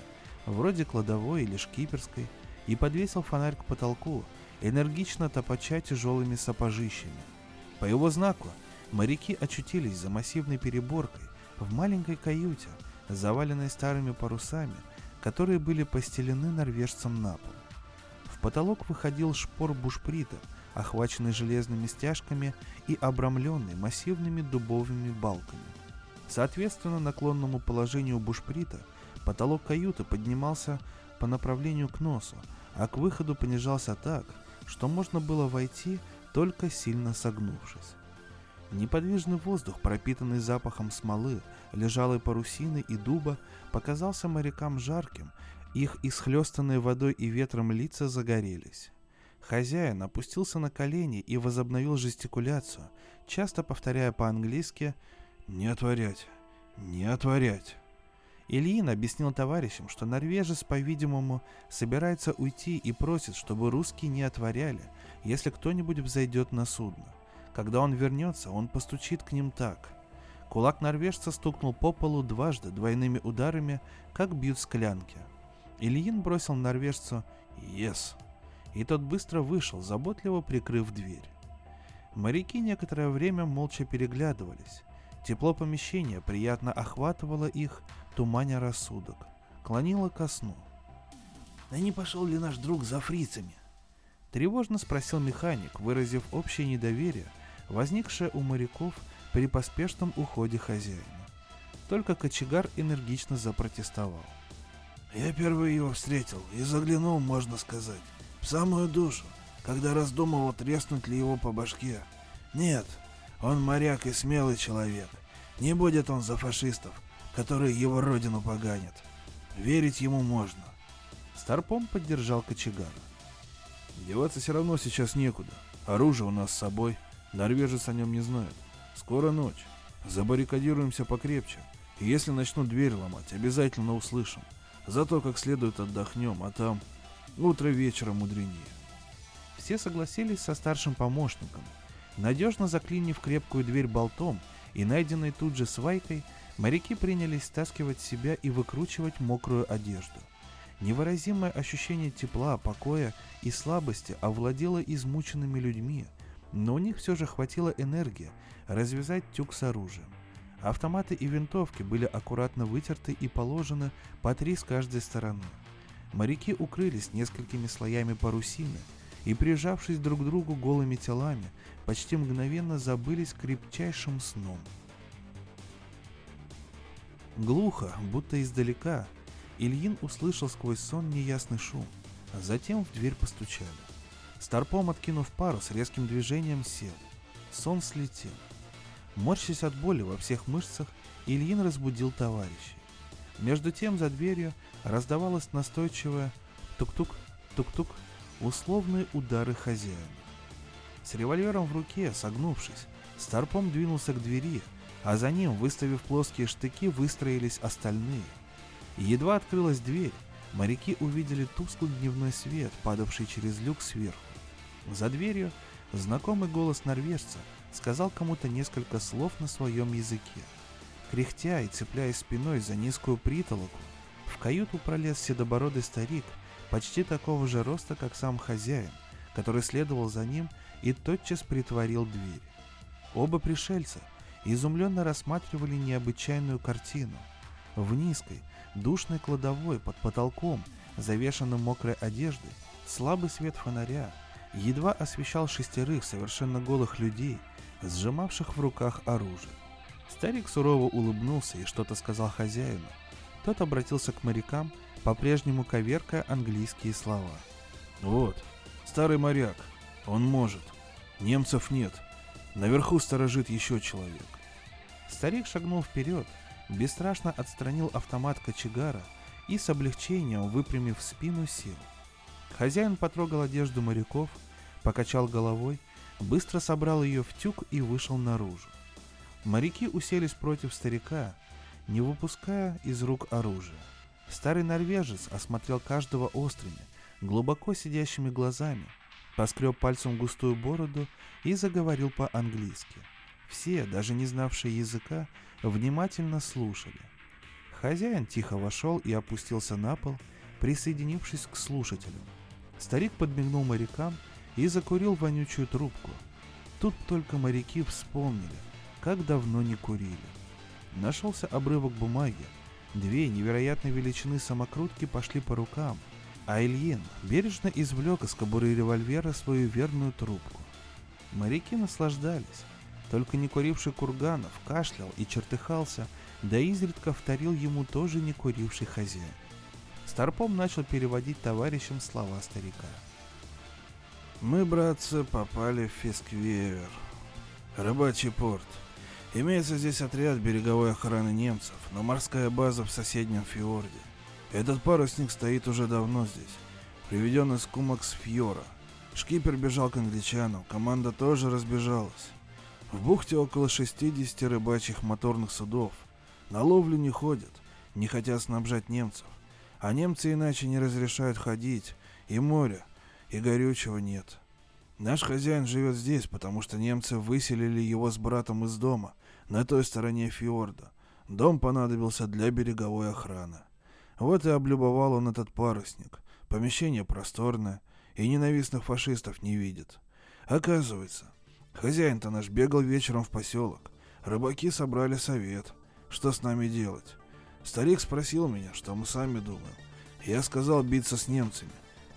вроде кладовой или шкиперской, и подвесил фонарь к потолку, энергично топоча тяжелыми сапожищами. По его знаку моряки очутились за массивной переборкой в маленькой каюте, заваленной старыми парусами, которые были постелены норвежцам на пол. В потолок выходил шпор бушприта, охваченный железными стяжками и обрамленный массивными дубовыми балками. Соответственно наклонному положению бушприта, потолок каюты поднимался по направлению к носу, а к выходу понижался так, что можно было войти, только сильно согнувшись. Неподвижный воздух, пропитанный запахом смолы, лежалой парусины и дуба, показался морякам жарким, их исхлестанные водой и ветром лица загорелись. Хозяин опустился на колени и возобновил жестикуляцию, часто повторяя по-английски «Не отворять! Не отворять!» Ильин объяснил товарищам, что норвежец, по-видимому, собирается уйти и просит, чтобы русские не отворяли, если кто-нибудь взойдет на судно. Когда он вернется, он постучит к ним так. Кулак норвежца стукнул по полу дважды двойными ударами, как бьют склянки. Ильин бросил норвежцу «Ес!» и тот быстро вышел, заботливо прикрыв дверь. Моряки некоторое время молча переглядывались. Тепло помещения приятно охватывало их, туманя рассудок, клонило ко сну. «Да не пошел ли наш друг за фрицами?» Тревожно спросил механик, выразив общее недоверие, возникшее у моряков при поспешном уходе хозяина. Только кочегар энергично запротестовал. «Я первый его встретил и заглянул, можно сказать, в самую душу, когда раздумывал, треснуть ли его по башке. Нет, он моряк и смелый человек. Не будет он за фашистов, которые его родину поганят. Верить ему можно. Старпом поддержал кочегара. Деваться все равно сейчас некуда. Оружие у нас с собой. Норвежец о нем не знает. Скоро ночь. Забаррикадируемся покрепче. И если начнут дверь ломать, обязательно услышим. Зато как следует отдохнем, а там утро вечера мудренее. Все согласились со старшим помощником – Надежно заклинив крепкую дверь болтом и найденной тут же свайкой, моряки принялись стаскивать себя и выкручивать мокрую одежду. Невыразимое ощущение тепла, покоя и слабости овладело измученными людьми, но у них все же хватило энергии развязать тюк с оружием. Автоматы и винтовки были аккуратно вытерты и положены по три с каждой стороны. Моряки укрылись несколькими слоями парусины – и, прижавшись друг к другу голыми телами, почти мгновенно забылись крепчайшим сном. Глухо, будто издалека, Ильин услышал сквозь сон неясный шум, а затем в дверь постучали. Старпом, откинув парус, резким движением сел. Сон слетел. Морщась от боли во всех мышцах, Ильин разбудил товарищей. Между тем за дверью раздавалось настойчивое тук-тук, тук-тук, условные удары хозяина. С револьвером в руке, согнувшись, Старпом двинулся к двери, а за ним, выставив плоские штыки, выстроились остальные. едва открылась дверь, моряки увидели тусклый дневной свет, падавший через люк сверху. За дверью знакомый голос норвежца сказал кому-то несколько слов на своем языке. Кряхтя и цепляясь спиной за низкую притолоку, в каюту пролез седобородый старик почти такого же роста, как сам хозяин, который следовал за ним и тотчас притворил дверь. Оба пришельца изумленно рассматривали необычайную картину. В низкой, душной кладовой под потолком, завешенным мокрой одеждой, слабый свет фонаря едва освещал шестерых совершенно голых людей, сжимавших в руках оружие. Старик сурово улыбнулся и что-то сказал хозяину. Тот обратился к морякам по-прежнему коверкая английские слова. «Вот, старый моряк, он может. Немцев нет. Наверху сторожит еще человек». Старик шагнул вперед, бесстрашно отстранил автомат кочегара и с облегчением, выпрямив спину, сел. Хозяин потрогал одежду моряков, покачал головой, быстро собрал ее в тюк и вышел наружу. Моряки уселись против старика, не выпуская из рук оружия. Старый норвежец осмотрел каждого острыми, глубоко сидящими глазами, поскреб пальцем густую бороду и заговорил по-английски. Все, даже не знавшие языка, внимательно слушали. Хозяин тихо вошел и опустился на пол, присоединившись к слушателям. Старик подмигнул морякам и закурил вонючую трубку. Тут только моряки вспомнили, как давно не курили. Нашелся обрывок бумаги. Две невероятной величины самокрутки пошли по рукам, а Ильин бережно извлек из кобуры револьвера свою верную трубку. Моряки наслаждались. Только не куривший Курганов кашлял и чертыхался, да изредка вторил ему тоже не куривший хозяин. Старпом начал переводить товарищам слова старика. «Мы, братцы, попали в Фисквевер, рыбачий порт. Имеется здесь отряд береговой охраны немцев, но морская база в соседнем фьорде. Этот парусник стоит уже давно здесь, приведен из Кумакс Фьора. Шкипер бежал к англичанам, команда тоже разбежалась. В бухте около 60 рыбачьих моторных судов. На ловлю не ходят, не хотят снабжать немцев. А немцы иначе не разрешают ходить, и моря, и горючего нет. Наш хозяин живет здесь, потому что немцы выселили его с братом из дома, на той стороне фьорда. Дом понадобился для береговой охраны. Вот и облюбовал он этот парусник. Помещение просторное, и ненавистных фашистов не видит. Оказывается, Хозяин-то наш бегал вечером в поселок. Рыбаки собрали совет. Что с нами делать? Старик спросил меня, что мы сами думаем. Я сказал биться с немцами.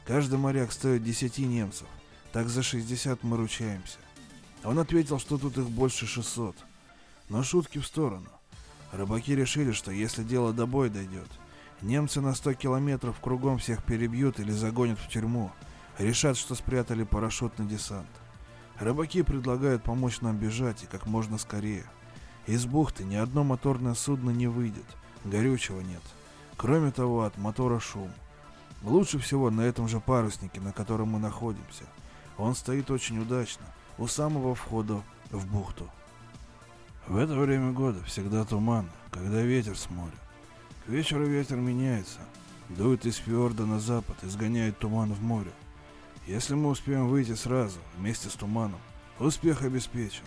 Каждый моряк стоит десяти немцев. Так за 60 мы ручаемся. Он ответил, что тут их больше 600. Но шутки в сторону. Рыбаки решили, что если дело до боя дойдет, немцы на 100 километров кругом всех перебьют или загонят в тюрьму. Решат, что спрятали парашютный десант. Рыбаки предлагают помочь нам бежать и как можно скорее. Из бухты ни одно моторное судно не выйдет, горючего нет. Кроме того, от мотора шум. Лучше всего на этом же паруснике, на котором мы находимся. Он стоит очень удачно, у самого входа в бухту. В это время года всегда туман, когда ветер с моря. К вечеру ветер меняется, дует из фьорда на запад, изгоняет туман в море. Если мы успеем выйти сразу, вместе с туманом, успех обеспечен.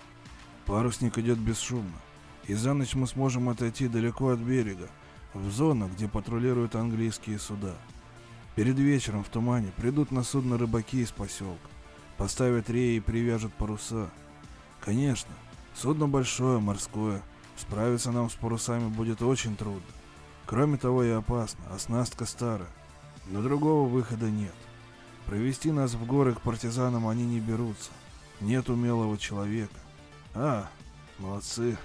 Парусник идет бесшумно, и за ночь мы сможем отойти далеко от берега, в зону, где патрулируют английские суда. Перед вечером в тумане придут на судно рыбаки из поселка, поставят реи и привяжут паруса. Конечно, судно большое, морское, справиться нам с парусами будет очень трудно. Кроме того и опасно, оснастка старая, но другого выхода нет. Провести нас в горы к партизанам они не берутся. Нет умелого человека. А, молодцы.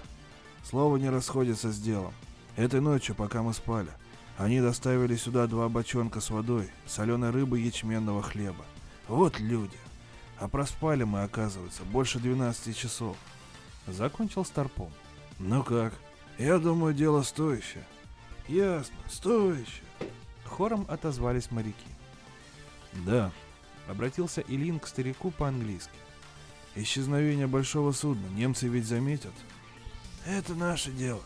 Слово не расходится с делом. Этой ночью, пока мы спали, они доставили сюда два бочонка с водой, соленой рыбы и ячменного хлеба. Вот люди. А проспали мы, оказывается, больше 12 часов. Закончил Старпом. Ну как? Я думаю, дело стоящее. Ясно, стоящее. Хором отозвались моряки. Да, обратился Илин к старику по-английски. Исчезновение большого судна немцы ведь заметят. Это наше дело,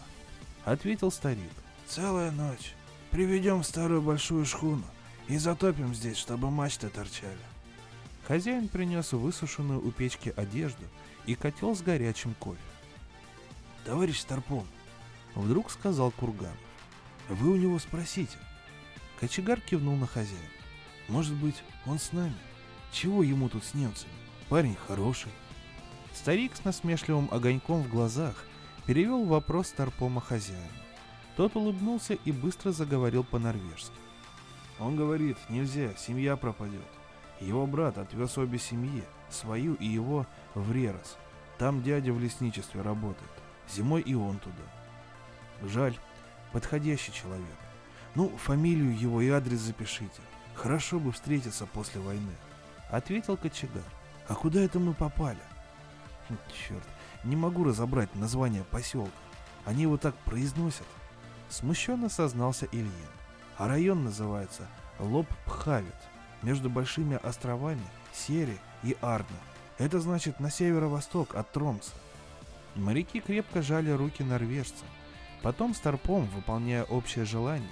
ответил старик. Целая ночь. Приведем старую большую шхуну и затопим здесь, чтобы мачты торчали. Хозяин принес высушенную у печки одежду и котел с горячим кофе. «Товарищ Старпом», — вдруг сказал Курганов, — «вы у него спросите». Кочегар кивнул на хозяина. Может быть, он с нами? Чего ему тут с немцами? Парень хороший. Старик с насмешливым огоньком в глазах перевел вопрос Старпома хозяину. Тот улыбнулся и быстро заговорил по-норвежски. Он говорит, нельзя, семья пропадет. Его брат отвез обе семьи, свою и его, в Рерос. Там дядя в лесничестве работает. Зимой и он туда. Жаль, подходящий человек. Ну, фамилию его и адрес запишите. Хорошо бы встретиться после войны. Ответил кочегар. А куда это мы попали? Хм, черт, не могу разобрать название поселка. Они его так произносят. Смущенно сознался Ильин. А район называется Лоб-Пхавит, между большими островами Сери и Арна. Это значит на северо-восток от Тромса. Моряки крепко жали руки норвежцам. Потом Старпом, выполняя общее желание,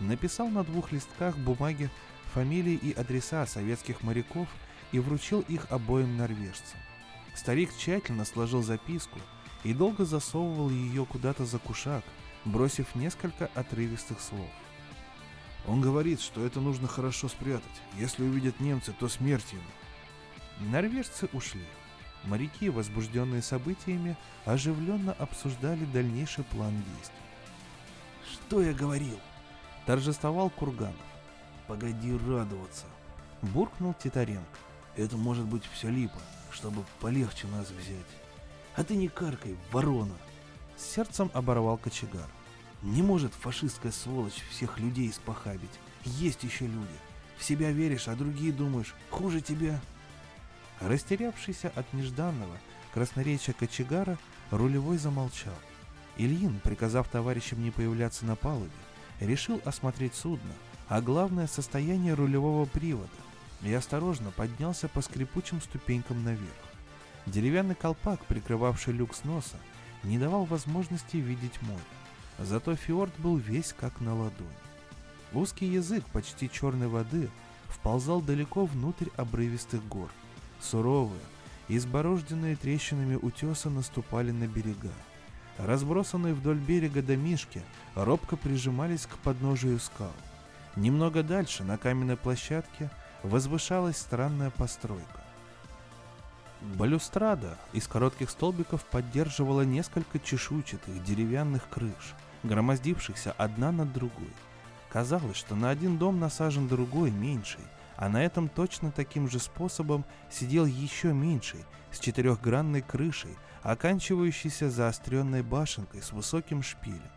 написал на двух листках бумаги фамилии и адреса советских моряков и вручил их обоим норвежцам. Старик тщательно сложил записку и долго засовывал ее куда-то за кушак, бросив несколько отрывистых слов. Он говорит, что это нужно хорошо спрятать. Если увидят немцы, то смерть ему. Норвежцы ушли. Моряки, возбужденные событиями, оживленно обсуждали дальнейший план действий. «Что я говорил?» – торжествовал Курганов. «Погоди радоваться!» – буркнул Титаренко. «Это может быть все липа, чтобы полегче нас взять. А ты не каркай, ворона!» С сердцем оборвал кочегар. «Не может фашистская сволочь всех людей испохабить. Есть еще люди. В себя веришь, а другие думаешь, хуже тебя Растерявшийся от нежданного красноречия кочегара, рулевой замолчал. Ильин, приказав товарищам не появляться на палубе, решил осмотреть судно, а главное состояние рулевого привода, и осторожно поднялся по скрипучим ступенькам наверх. Деревянный колпак, прикрывавший люк с носа, не давал возможности видеть море. Зато фьорд был весь как на ладони. Узкий язык почти черной воды вползал далеко внутрь обрывистых гор – Суровые, изборожденные трещинами утеса наступали на берега. Разбросанные вдоль берега домишки робко прижимались к подножию скал. Немного дальше, на каменной площадке, возвышалась странная постройка. Балюстрада из коротких столбиков поддерживала несколько чешуйчатых деревянных крыш, громоздившихся одна над другой. Казалось, что на один дом насажен другой, меньший, а на этом точно таким же способом сидел еще меньший, с четырехгранной крышей, оканчивающейся заостренной башенкой с высоким шпилем.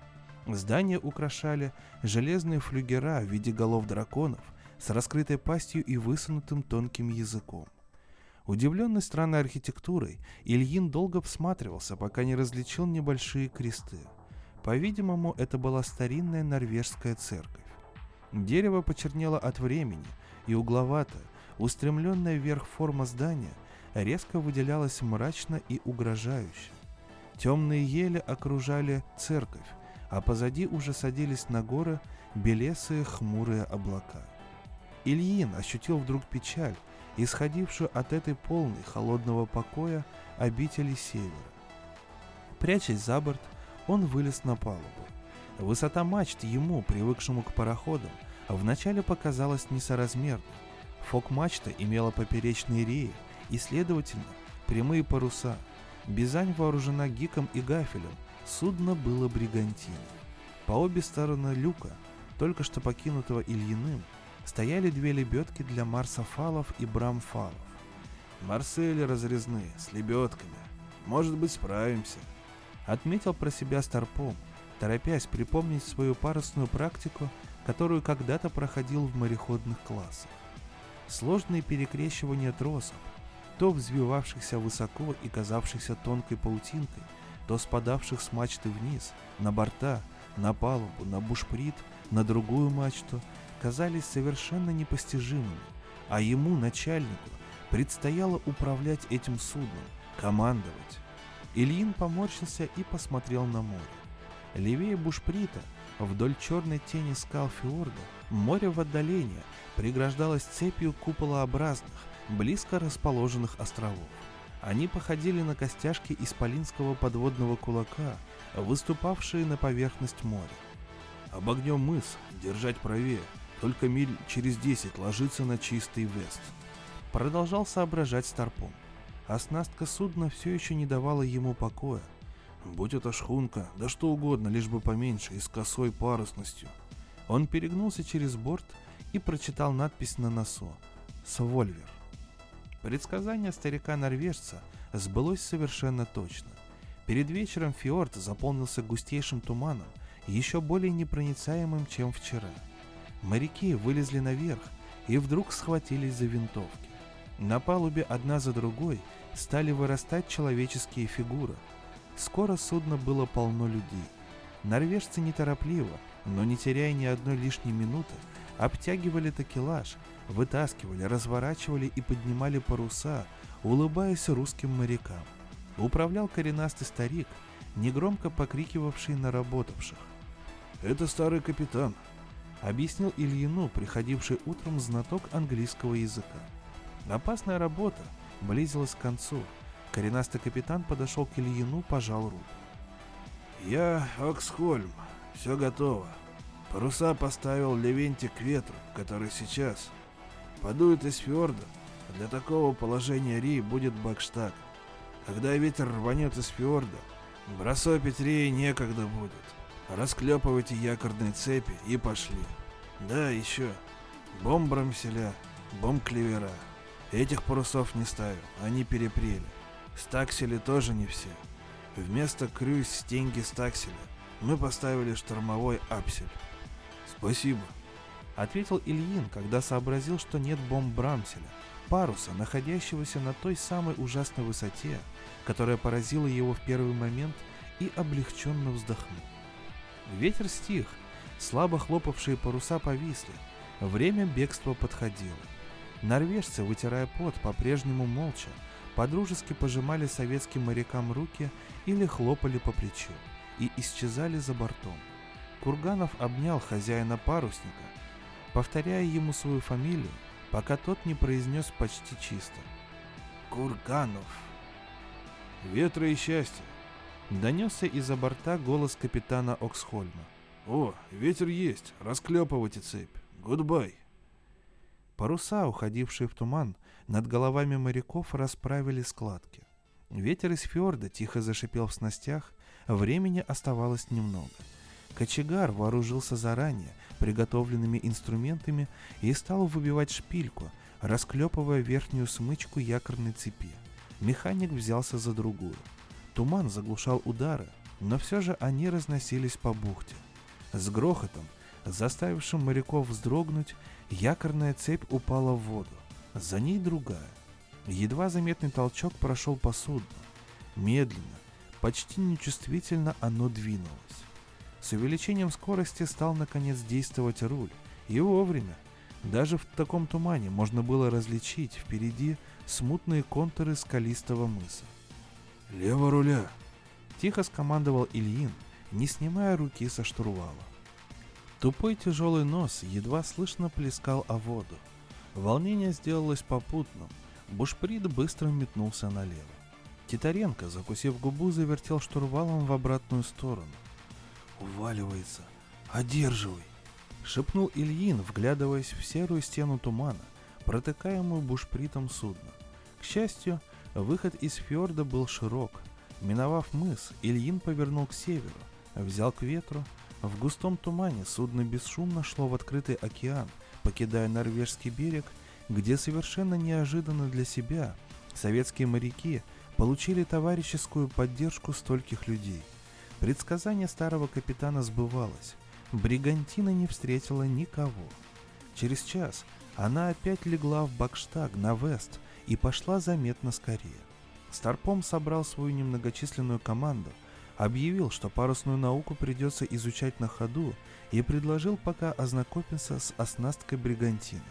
Здание украшали железные флюгера в виде голов драконов с раскрытой пастью и высунутым тонким языком. Удивленный странной архитектурой, Ильин долго всматривался, пока не различил небольшие кресты. По-видимому, это была старинная норвежская церковь. Дерево почернело от времени – и угловатая, устремленная вверх форма здания резко выделялась мрачно и угрожающе. Темные ели окружали церковь, а позади уже садились на горы белесые хмурые облака. Ильин ощутил вдруг печаль, исходившую от этой полной холодного покоя обители севера. Прячась за борт, он вылез на палубу. Высота мачт ему, привыкшему к пароходам, вначале показалась несоразмерной. Фок-мачта имела поперечные реи и, следовательно, прямые паруса. Бизань вооружена гиком и гафелем, судно было бригантиной. По обе стороны люка, только что покинутого Ильиным, стояли две лебедки для марсофалов и брамфалов. «Марсели разрезные, с лебедками. Может быть, справимся», — отметил про себя Старпом, торопясь припомнить свою парусную практику которую когда-то проходил в мореходных классах. Сложные перекрещивания тросов, то взвивавшихся высоко и казавшихся тонкой паутинкой, то спадавших с мачты вниз, на борта, на палубу, на бушприт, на другую мачту, казались совершенно непостижимыми, а ему, начальнику, предстояло управлять этим судном, командовать. Ильин поморщился и посмотрел на море. Левее бушприта Вдоль черной тени скал фьорда море в отдалении преграждалось цепью куполообразных, близко расположенных островов. Они походили на костяшки исполинского подводного кулака, выступавшие на поверхность моря. Обогнем мыс, держать правее, только миль через десять ложиться на чистый вест. Продолжал соображать Старпом. Оснастка судна все еще не давала ему покоя. Будь это шхунка, да что угодно, лишь бы поменьше и с косой парусностью. Он перегнулся через борт и прочитал надпись на носу «Свольвер». Предсказание старика-норвежца сбылось совершенно точно. Перед вечером фьорд заполнился густейшим туманом, еще более непроницаемым, чем вчера. Моряки вылезли наверх и вдруг схватились за винтовки. На палубе одна за другой стали вырастать человеческие фигуры – Скоро судно было полно людей. Норвежцы неторопливо, но не теряя ни одной лишней минуты, обтягивали такелаж, вытаскивали, разворачивали и поднимали паруса, улыбаясь русским морякам. Управлял коренастый старик, негромко покрикивавший на работавших. «Это старый капитан», — объяснил Ильину, приходивший утром знаток английского языка. Опасная работа близилась к концу. Коренастый капитан подошел к Ильину, пожал руку. «Я Оксхольм. Все готово. Паруса поставил Левентик к ветру, который сейчас подует из фьорда. Для такого положения Ри будет бакштаг. Когда ветер рванет из фьорда, бросопить Ри некогда будет. Расклепывайте якорные цепи и пошли. Да, еще. Бомбрамселя, бомбклевера. Этих парусов не ставил, они перепрели. Стаксели тоже не все. Вместо крюсь стенги стакселя мы поставили штормовой апсель. Спасибо. Ответил Ильин, когда сообразил, что нет бомб Брамселя, паруса, находящегося на той самой ужасной высоте, которая поразила его в первый момент и облегченно вздохнул. Ветер стих, слабо хлопавшие паруса повисли, время бегства подходило. Норвежцы, вытирая пот, по-прежнему молча, подружески пожимали советским морякам руки или хлопали по плечу и исчезали за бортом. Курганов обнял хозяина парусника, повторяя ему свою фамилию, пока тот не произнес почти чисто. «Курганов!» «Ветра и счастья!» Донесся из-за борта голос капитана Оксхольма. «О, ветер есть! Расклепывайте цепь! Goodbye!» Паруса, уходившие в туман, над головами моряков расправили складки. Ветер из фьорда тихо зашипел в снастях, времени оставалось немного. Кочегар вооружился заранее приготовленными инструментами и стал выбивать шпильку, расклепывая верхнюю смычку якорной цепи. Механик взялся за другую. Туман заглушал удары, но все же они разносились по бухте. С грохотом, заставившим моряков вздрогнуть, якорная цепь упала в воду. За ней другая. Едва заметный толчок прошел по судну. Медленно, почти нечувствительно оно двинулось. С увеличением скорости стал наконец действовать руль, и вовремя. Даже в таком тумане можно было различить впереди смутные контуры скалистого мыса. «Лево руля!» — тихо скомандовал Ильин, не снимая руки со штурвала. Тупой тяжелый нос едва слышно плескал о воду. Волнение сделалось попутным. Бушприд быстро метнулся налево. Титаренко, закусив губу, завертел штурвалом в обратную сторону. «Уваливается! Одерживай!» — шепнул Ильин, вглядываясь в серую стену тумана, протыкаемую бушпритом судна. К счастью, выход из фьорда был широк. Миновав мыс, Ильин повернул к северу, взял к ветру. В густом тумане судно бесшумно шло в открытый океан, покидая норвежский берег, где совершенно неожиданно для себя советские моряки получили товарищескую поддержку стольких людей. Предсказание старого капитана сбывалось. Бригантина не встретила никого. Через час она опять легла в Бакштаг на Вест и пошла заметно скорее. Старпом собрал свою немногочисленную команду, объявил, что парусную науку придется изучать на ходу и предложил пока ознакомиться с оснасткой бригантины.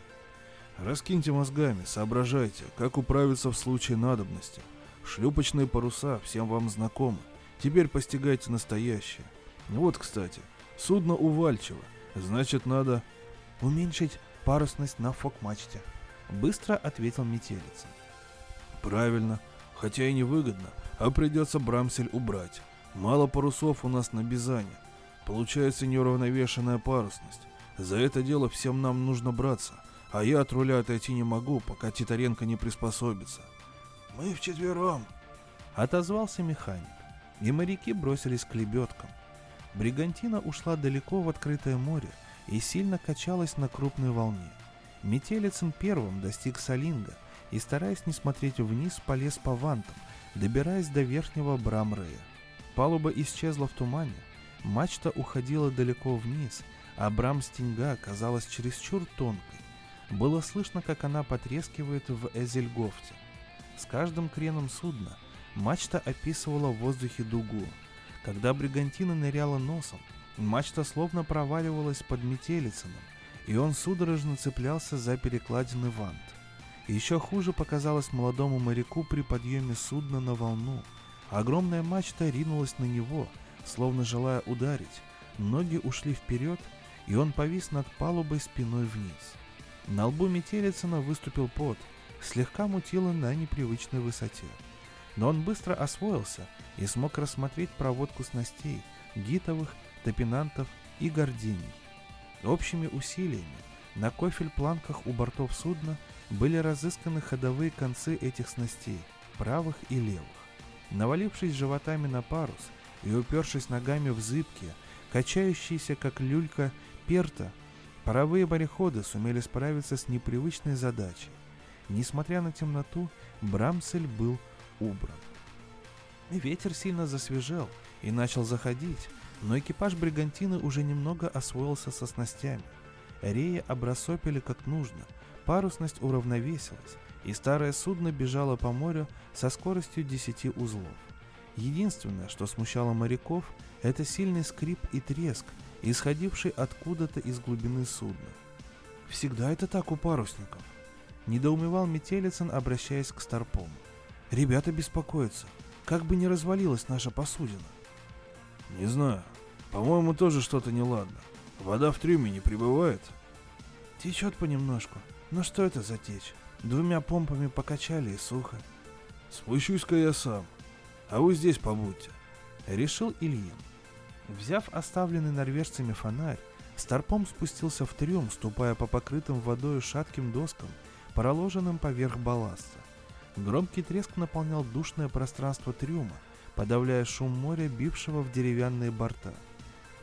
«Раскиньте мозгами, соображайте, как управиться в случае надобности. Шлюпочные паруса всем вам знакомы. Теперь постигайте настоящее. Вот, кстати, судно увальчиво, значит надо...» «Уменьшить парусность на фок-мачте», — быстро ответил метелица. «Правильно, хотя и невыгодно, а придется Брамсель убрать. Мало парусов у нас на Бизане. Получается неуравновешенная парусность. За это дело всем нам нужно браться, а я от руля отойти не могу, пока Титаренко не приспособится. Мы вчетвером, отозвался механик, и моряки бросились к лебедкам. Бригантина ушла далеко в открытое море и сильно качалась на крупной волне. Метелицын первым достиг Салинга и, стараясь не смотреть вниз, полез по вантам, добираясь до верхнего Брамрея. Палуба исчезла в тумане, мачта уходила далеко вниз, а брам стенга казалась чересчур тонкой. Было слышно, как она потрескивает в Эзельгофте. С каждым креном судна мачта описывала в воздухе дугу. Когда бригантина ныряла носом, мачта словно проваливалась под метелицыном, и он судорожно цеплялся за перекладины вант. Еще хуже показалось молодому моряку при подъеме судна на волну. Огромная мачта ринулась на него, словно желая ударить. Ноги ушли вперед, и он повис над палубой спиной вниз. На лбу Метелицына выступил пот, слегка мутило на непривычной высоте. Но он быстро освоился и смог рассмотреть проводку снастей, гитовых, топинантов и гординий. Общими усилиями на кофель-планках у бортов судна были разысканы ходовые концы этих снастей, правых и левых. Навалившись животами на парус и упершись ногами в зыбкие, качающиеся как люлька перта, паровые мореходы сумели справиться с непривычной задачей. Несмотря на темноту, Брамсель был убран. Ветер сильно засвежел и начал заходить, но экипаж бригантины уже немного освоился со снастями. Реи обрасопили как нужно, парусность уравновесилась, и старое судно бежало по морю со скоростью 10 узлов. Единственное, что смущало моряков, это сильный скрип и треск, исходивший откуда-то из глубины судна. «Всегда это так у парусников», — недоумевал Метелицын, обращаясь к Старпому. «Ребята беспокоятся, как бы не развалилась наша посудина». «Не знаю. По-моему, тоже что-то неладно. Вода в трюме не прибывает?» «Течет понемножку. Но что это за течь? Двумя помпами покачали и сухо». «Спущусь-ка я сам. А вы здесь побудьте», — решил Ильин. Взяв оставленный норвежцами фонарь, Старпом спустился в трюм, ступая по покрытым водой шатким доскам, проложенным поверх балласта. Громкий треск наполнял душное пространство трюма, подавляя шум моря, бившего в деревянные борта.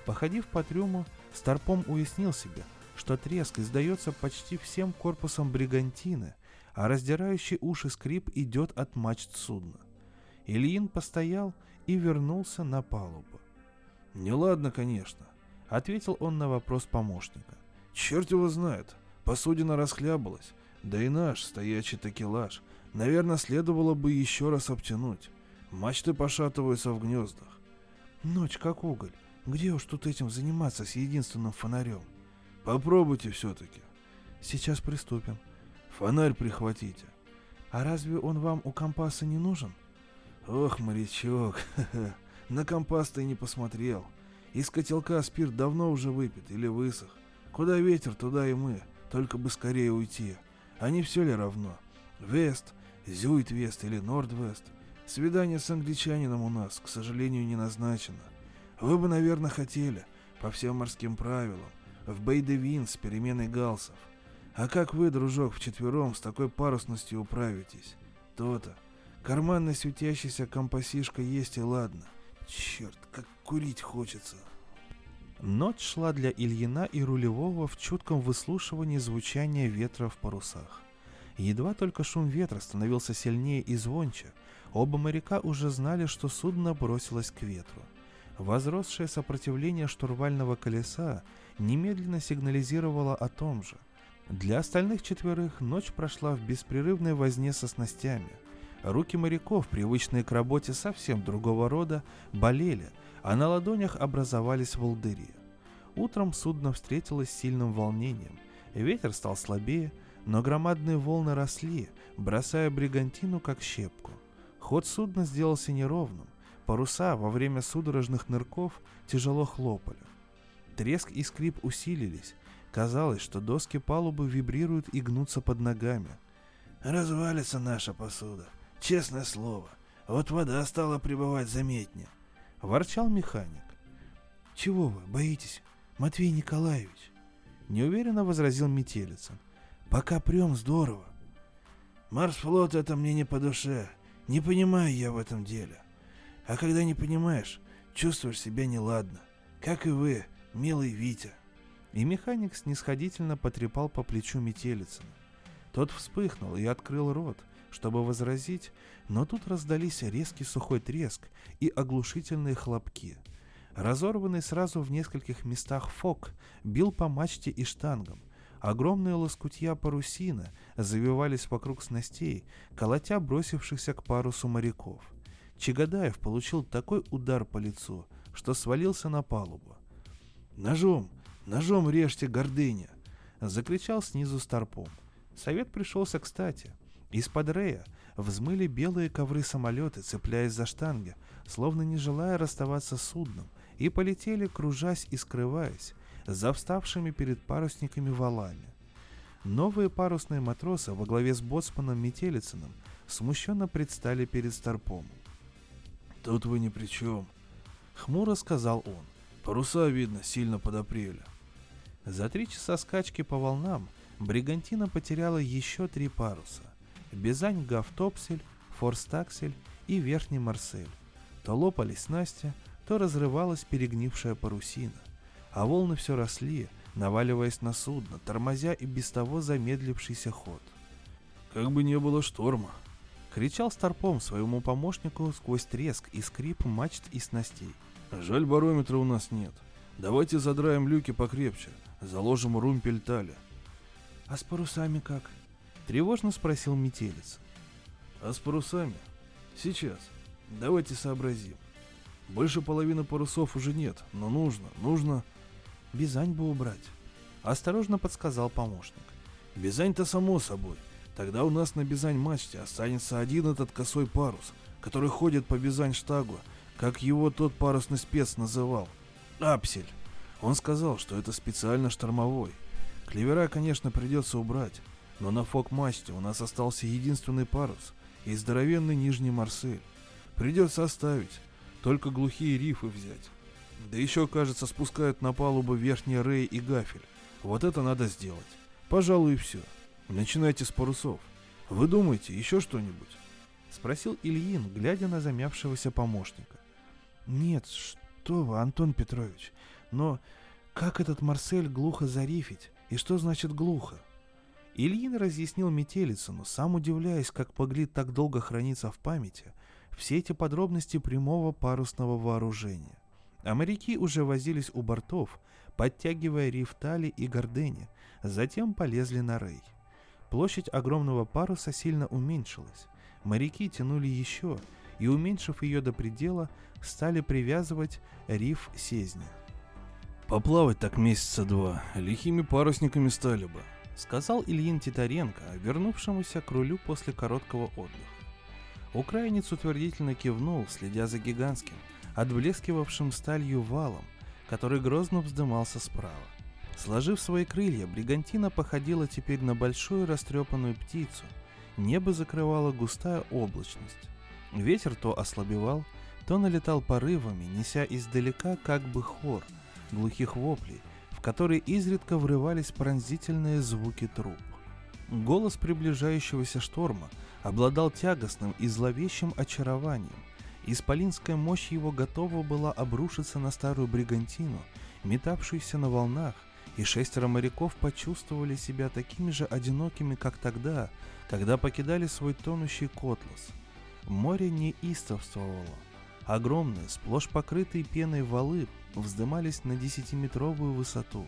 Походив по трюму, Старпом уяснил себе, что треск издается почти всем корпусом бригантины, а раздирающий уши скрип идет от мачт судна. Ильин постоял и вернулся на палубу. «Неладно, конечно», — ответил он на вопрос помощника. «Черт его знает, посудина расхлябалась, да и наш стоячий такелаж, наверное, следовало бы еще раз обтянуть. Мачты пошатываются в гнездах». «Ночь как уголь. Где уж тут этим заниматься с единственным фонарем?» «Попробуйте все-таки». «Сейчас приступим». «Фонарь прихватите». «А разве он вам у компаса не нужен?» «Ох, морячок, на компас ты не посмотрел. Из котелка спирт давно уже выпит или высох. Куда ветер, туда и мы, только бы скорее уйти. А не все ли равно? Вест, Зюит-Вест или Норд-Вест. Свидание с англичанином у нас, к сожалению, не назначено. Вы бы, наверное, хотели, по всем морским правилам, в Бейдевин с переменой галсов. А как вы, дружок, вчетвером с такой парусностью управитесь? То-то. Карманная светящаяся компасишка есть и ладно. Черт, как курить хочется. Ночь шла для Ильина и рулевого в чутком выслушивании звучания ветра в парусах. Едва только шум ветра становился сильнее и звонче, оба моряка уже знали, что судно бросилось к ветру. Возросшее сопротивление штурвального колеса немедленно сигнализировало о том же. Для остальных четверых ночь прошла в беспрерывной возне со снастями – Руки моряков, привычные к работе совсем другого рода, болели, а на ладонях образовались волдыри. Утром судно встретилось с сильным волнением. Ветер стал слабее, но громадные волны росли, бросая бригантину как щепку. Ход судна сделался неровным. Паруса во время судорожных нырков тяжело хлопали. Треск и скрип усилились. Казалось, что доски палубы вибрируют и гнутся под ногами. «Развалится наша посуда», Честное слово, вот вода стала прибывать заметнее. Ворчал механик. Чего вы боитесь, Матвей Николаевич? Неуверенно возразил Метелицын. Пока прем здорово. Марсфлот это мне не по душе. Не понимаю я в этом деле. А когда не понимаешь, чувствуешь себя неладно. Как и вы, милый Витя. И механик снисходительно потрепал по плечу Метелицына. Тот вспыхнул и открыл рот, чтобы возразить, но тут раздались резкий сухой треск и оглушительные хлопки. Разорванный сразу в нескольких местах фок бил по мачте и штангам. Огромные лоскутья парусина завивались вокруг снастей, колотя бросившихся к парусу моряков. Чагадаев получил такой удар по лицу, что свалился на палубу. «Ножом! Ножом режьте гордыня!» — закричал снизу Старпом. Совет пришелся кстати. Из-под Рея взмыли белые ковры-самолеты, цепляясь за штанги, словно не желая расставаться с судном, и полетели, кружась и скрываясь, за вставшими перед парусниками валами. Новые парусные матросы во главе с боцманом Метелицыным смущенно предстали перед Старпом. «Тут вы ни при чем», — хмуро сказал он. «Паруса, видно, сильно подопрели». За три часа скачки по волнам Бригантина потеряла еще три паруса. Бизань Гавтопсель, Форстаксель и Верхний Марсель. То лопались снасти, то разрывалась перегнившая парусина. А волны все росли, наваливаясь на судно, тормозя и без того замедлившийся ход. «Как бы не было шторма!» — кричал Старпом своему помощнику сквозь треск и скрип мачт и снастей. «Жаль, барометра у нас нет. Давайте задраем люки покрепче, заложим румпель таля». «А с парусами как?» — тревожно спросил метелец. «А с парусами? Сейчас. Давайте сообразим. Больше половины парусов уже нет, но нужно, нужно...» Бизань бы убрать. Осторожно подсказал помощник. Бизань-то само собой. Тогда у нас на Бизань-мачте останется один этот косой парус, который ходит по Бизань-штагу, как его тот парусный спец называл. Апсель. Он сказал, что это специально штормовой. Клевера, конечно, придется убрать, но на фок-мачте у нас остался единственный парус и здоровенный нижний Марсель. Придется оставить, только глухие рифы взять. Да еще, кажется, спускают на палубу верхний рей и гафель. Вот это надо сделать. Пожалуй, и все. Начинайте с парусов. Вы думаете, еще что-нибудь? Спросил Ильин, глядя на замявшегося помощника. Нет, что вы, Антон Петрович. Но как этот Марсель глухо зарифить? И что значит глухо? Ильин разъяснил Метелицыну, сам удивляясь, как могли так долго храниться в памяти все эти подробности прямого парусного вооружения. А моряки уже возились у бортов, подтягивая рифтали и гордени, затем полезли на рей. Площадь огромного паруса сильно уменьшилась. Моряки тянули еще, и, уменьшив ее до предела, стали привязывать риф сезня. «Поплавать так месяца два, лихими парусниками стали бы», — сказал Ильин Титаренко, вернувшемуся к рулю после короткого отдыха. Украинец утвердительно кивнул, следя за гигантским, отблескивавшим сталью валом, который грозно вздымался справа. Сложив свои крылья, бригантина походила теперь на большую растрепанную птицу. Небо закрывала густая облачность. Ветер то ослабевал, то налетал порывами, неся издалека как бы хор глухих воплей, в которые изредка врывались пронзительные звуки труб. Голос приближающегося шторма обладал тягостным и зловещим очарованием, Исполинская мощь его готова была обрушиться на старую бригантину, метавшуюся на волнах, и шестеро моряков почувствовали себя такими же одинокими, как тогда, когда покидали свой тонущий котлос. Море не истовствовало. Огромные, сплошь покрытые пеной валы вздымались на десятиметровую высоту.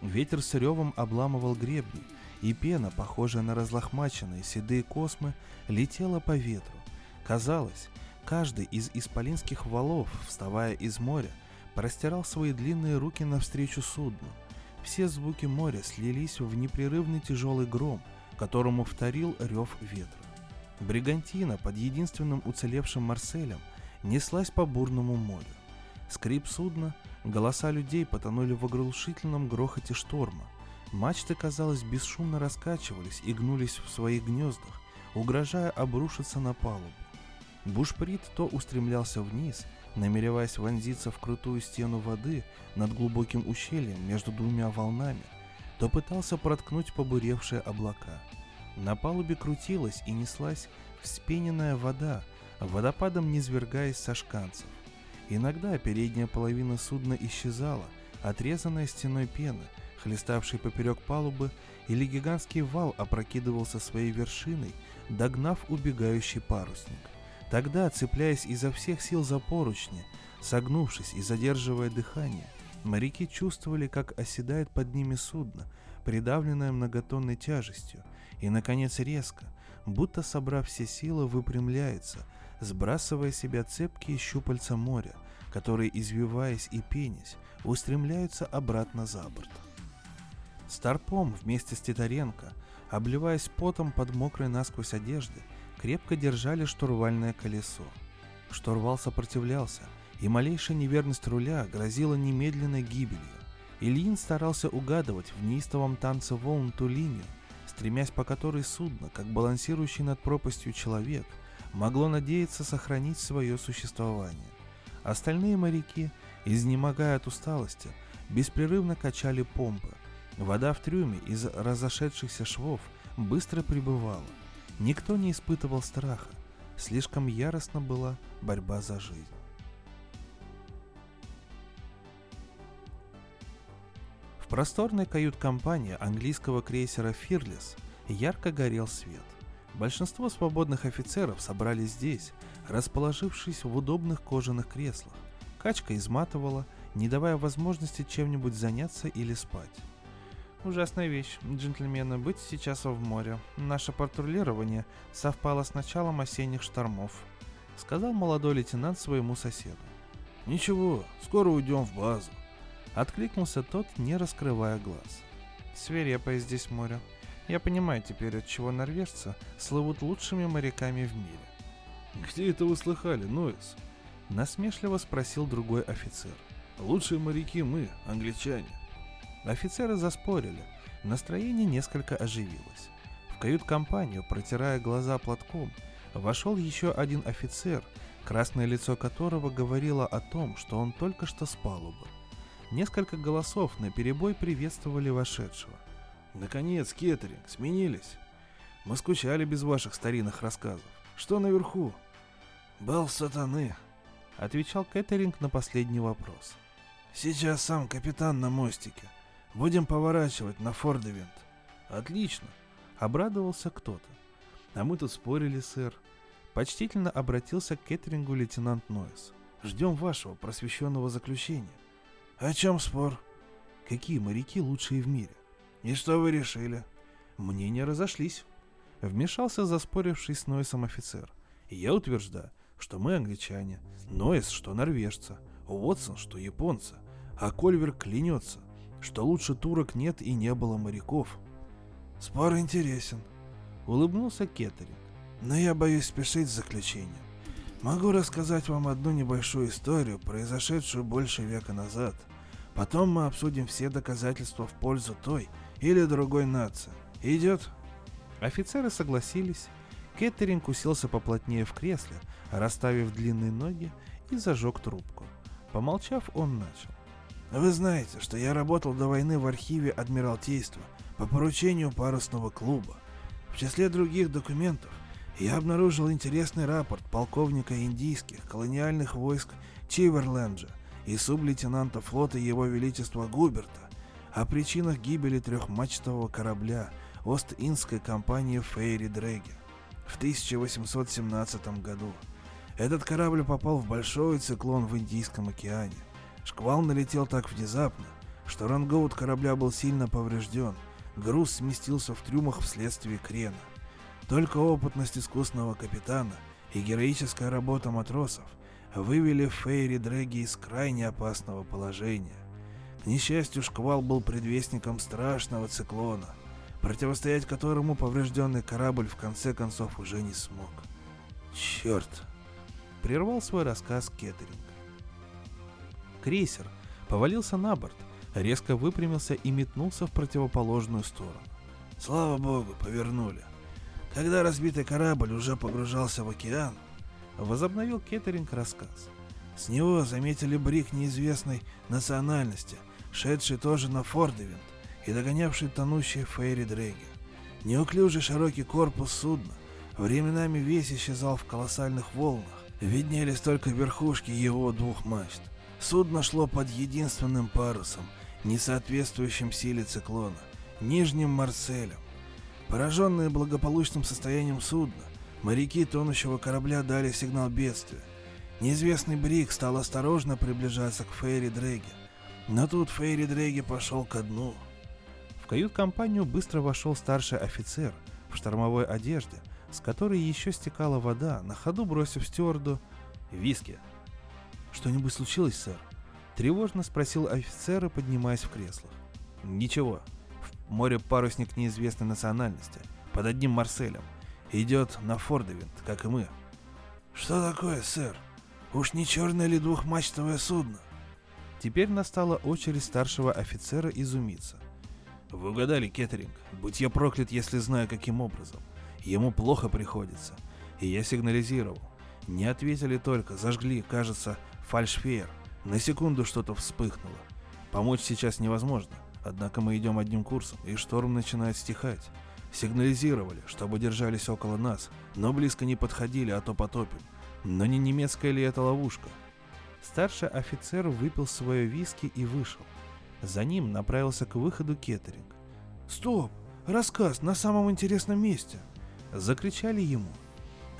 Ветер с ревом обламывал гребни, и пена, похожая на разлохмаченные седые космы, летела по ветру. Казалось, Каждый из исполинских валов, вставая из моря, простирал свои длинные руки навстречу судну. Все звуки моря слились в непрерывный тяжелый гром, которому вторил рев ветра. Бригантина под единственным уцелевшим Марселем неслась по бурному морю. Скрип судна, голоса людей потонули в оглушительном грохоте шторма. Мачты, казалось, бесшумно раскачивались и гнулись в своих гнездах, угрожая обрушиться на палубу. Бушприт то устремлялся вниз, намереваясь вонзиться в крутую стену воды над глубоким ущельем между двумя волнами, то пытался проткнуть побуревшие облака. На палубе крутилась и неслась вспененная вода, водопадом низвергаясь со шканцев. Иногда передняя половина судна исчезала, отрезанная стеной пены, хлеставшей поперек палубы, или гигантский вал опрокидывался своей вершиной, догнав убегающий парусник. Тогда, цепляясь изо всех сил за поручни, согнувшись и задерживая дыхание, моряки чувствовали, как оседает под ними судно, придавленное многотонной тяжестью, и, наконец, резко, будто собрав все силы, выпрямляется, сбрасывая себя цепкие щупальца моря, которые, извиваясь и пенясь, устремляются обратно за борт. Старпом вместе с Титаренко обливаясь потом под мокрой насквозь одежды, крепко держали штурвальное колесо. Штурвал сопротивлялся, и малейшая неверность руля грозила немедленной гибелью. Ильин старался угадывать в неистовом танце волн ту линию, стремясь по которой судно, как балансирующий над пропастью человек, могло надеяться сохранить свое существование. Остальные моряки, изнемогая от усталости, беспрерывно качали помпы. Вода в трюме из разошедшихся швов быстро прибывала. Никто не испытывал страха. Слишком яростна была борьба за жизнь. В просторной кают-компании английского крейсера «Фирлис» ярко горел свет. Большинство свободных офицеров собрались здесь, расположившись в удобных кожаных креслах. Качка изматывала, не давая возможности чем-нибудь заняться или спать. Ужасная вещь, джентльмены, быть сейчас в море. Наше патрулирование совпало с началом осенних штормов, сказал молодой лейтенант своему соседу. Ничего, скоро уйдем в базу. Откликнулся тот, не раскрывая глаз. Свирепое здесь море. Я понимаю теперь, от чего норвежцы слывут лучшими моряками в мире. Где это вы слыхали, Нойс? Насмешливо спросил другой офицер. Лучшие моряки мы, англичане. Офицеры заспорили. Настроение несколько оживилось. В кают-компанию, протирая глаза платком, вошел еще один офицер, красное лицо которого говорило о том, что он только что с палубы. Несколько голосов на перебой приветствовали вошедшего. Наконец, Кеттеринг, сменились. Мы скучали без ваших старинных рассказов. Что наверху? Бал сатаны, отвечал Кеттеринг на последний вопрос. Сейчас сам капитан на мостике. Будем поворачивать на Фордевинт. Отлично, обрадовался кто-то. А мы тут спорили, сэр. Почтительно обратился к Кеттерингу лейтенант Нойс. Ждем вашего просвещенного заключения. О чем спор? Какие моряки лучшие в мире? И что вы решили? Мнения разошлись. Вмешался заспоривший с Нойсом офицер. Я утверждаю, что мы англичане, Нойс, что норвежцы, Уотсон, что японцы, а Кольвер клянется, что лучше турок нет и не было моряков. Спор интересен, улыбнулся Кеттеринг. Но я боюсь спешить с заключением. Могу рассказать вам одну небольшую историю, произошедшую больше века назад. Потом мы обсудим все доказательства в пользу той или другой нации. Идет? Офицеры согласились. Кеттеринг уселся поплотнее в кресле, расставив длинные ноги и зажег трубку. Помолчав, он начал. Вы знаете, что я работал до войны в архиве Адмиралтейства по поручению парусного клуба. В числе других документов я обнаружил интересный рапорт полковника индийских колониальных войск Чиверленджа и сублейтенанта флота Его Величества Губерта о причинах гибели трехмачтового корабля Ост-Индской компании Фейри Дрэги в 1817 году. Этот корабль попал в большой циклон в Индийском океане. Шквал налетел так внезапно, что рангоут корабля был сильно поврежден, груз сместился в трюмах вследствие крена. Только опытность искусного капитана и героическая работа матросов вывели Фейри Дрэги из крайне опасного положения. К несчастью, шквал был предвестником страшного циклона, противостоять которому поврежденный корабль в конце концов уже не смог. Черт! Прервал свой рассказ Кеттеринг. Крейсер повалился на борт, резко выпрямился и метнулся в противоположную сторону. Слава богу, повернули. Когда разбитый корабль уже погружался в океан, возобновил Кеттеринг рассказ. С него заметили брик неизвестной национальности, шедший тоже на Фордевинт и догонявший тонущие Фейри Дрэги. Неуклюжий широкий корпус судна временами весь исчезал в колоссальных волнах, виднелись только верхушки его двух мачт. Судно шло под единственным парусом, не соответствующим силе циклона, Нижним Марселем. Пораженные благополучным состоянием судна, моряки тонущего корабля дали сигнал бедствия. Неизвестный Брик стал осторожно приближаться к Фейри Дрэге. Но тут Фейри Дрэге пошел ко дну. В кают-компанию быстро вошел старший офицер в штормовой одежде, с которой еще стекала вода, на ходу бросив стюарду «Виски, «Что-нибудь случилось, сэр?» Тревожно спросил офицера, поднимаясь в креслах. «Ничего. В море-парусник неизвестной национальности, под одним Марселем. Идет на Фордовинт, как и мы. Что такое, сэр? Уж не черное ли двухмачтовое судно? Теперь настала очередь старшего офицера изумиться. Вы угадали, Кеттеринг. Будь я проклят, если знаю, каким образом. Ему плохо приходится. И я сигнализировал. Не ответили только, зажгли, кажется, фальшфейер. На секунду что-то вспыхнуло. Помочь сейчас невозможно. Однако мы идем одним курсом, и шторм начинает стихать. Сигнализировали, чтобы держались около нас, но близко не подходили, а то потопим. Но не немецкая ли это ловушка? Старший офицер выпил свое виски и вышел. За ним направился к выходу Кеттеринг. «Стоп! Рассказ на самом интересном месте!» Закричали ему.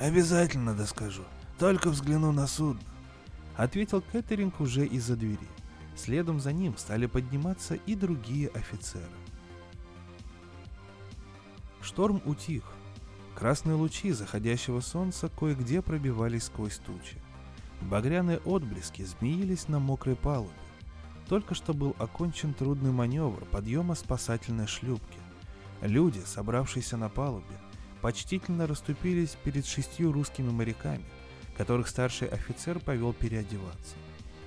«Обязательно доскажу. Только взгляну на судно», — ответил Кеттеринг уже из-за двери. Следом за ним стали подниматься и другие офицеры. Шторм утих. Красные лучи заходящего солнца кое-где пробивались сквозь тучи. Багряные отблески змеились на мокрой палубе. Только что был окончен трудный маневр подъема спасательной шлюпки. Люди, собравшиеся на палубе, почтительно расступились перед шестью русскими моряками, которых старший офицер повел переодеваться.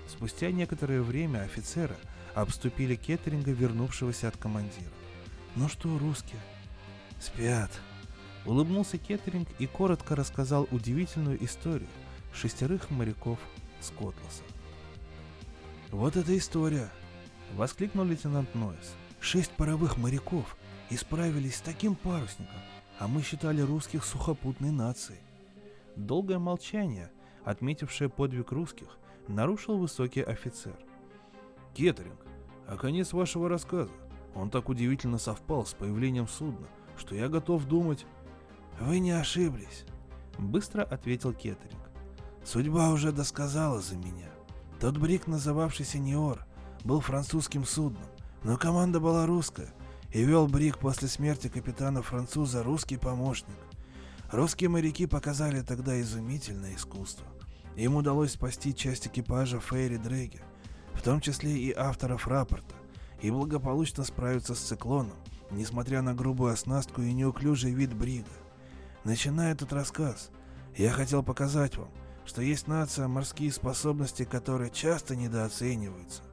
Спустя некоторое время офицеры обступили Кеттеринга, вернувшегося от командира. «Ну что, русские?» «Спят», — улыбнулся Кеттеринг и коротко рассказал удивительную историю шестерых моряков с Котласа. «Вот эта история!» — воскликнул лейтенант Нойс. «Шесть паровых моряков исправились с таким парусником, а мы считали русских сухопутной нацией». Долгое молчание, отметившее подвиг русских, нарушил высокий офицер. «Кеттеринг, а конец вашего рассказа? Он так удивительно совпал с появлением судна, что я готов думать...» «Вы не ошиблись», — быстро ответил Кеттеринг. «Судьба уже досказала за меня. Тот брик, называвшийся Неор, был французским судном, но команда была русская, и вел брик после смерти капитана-француза русский помощник. Русские моряки показали тогда изумительное искусство. Им удалось спасти часть экипажа Фейри Дрэги, в том числе и авторов рапорта, и благополучно справиться с циклоном, несмотря на грубую оснастку и неуклюжий вид брига. Начиная этот рассказ, я хотел показать вам, что есть нация, морские способности которые часто недооцениваются.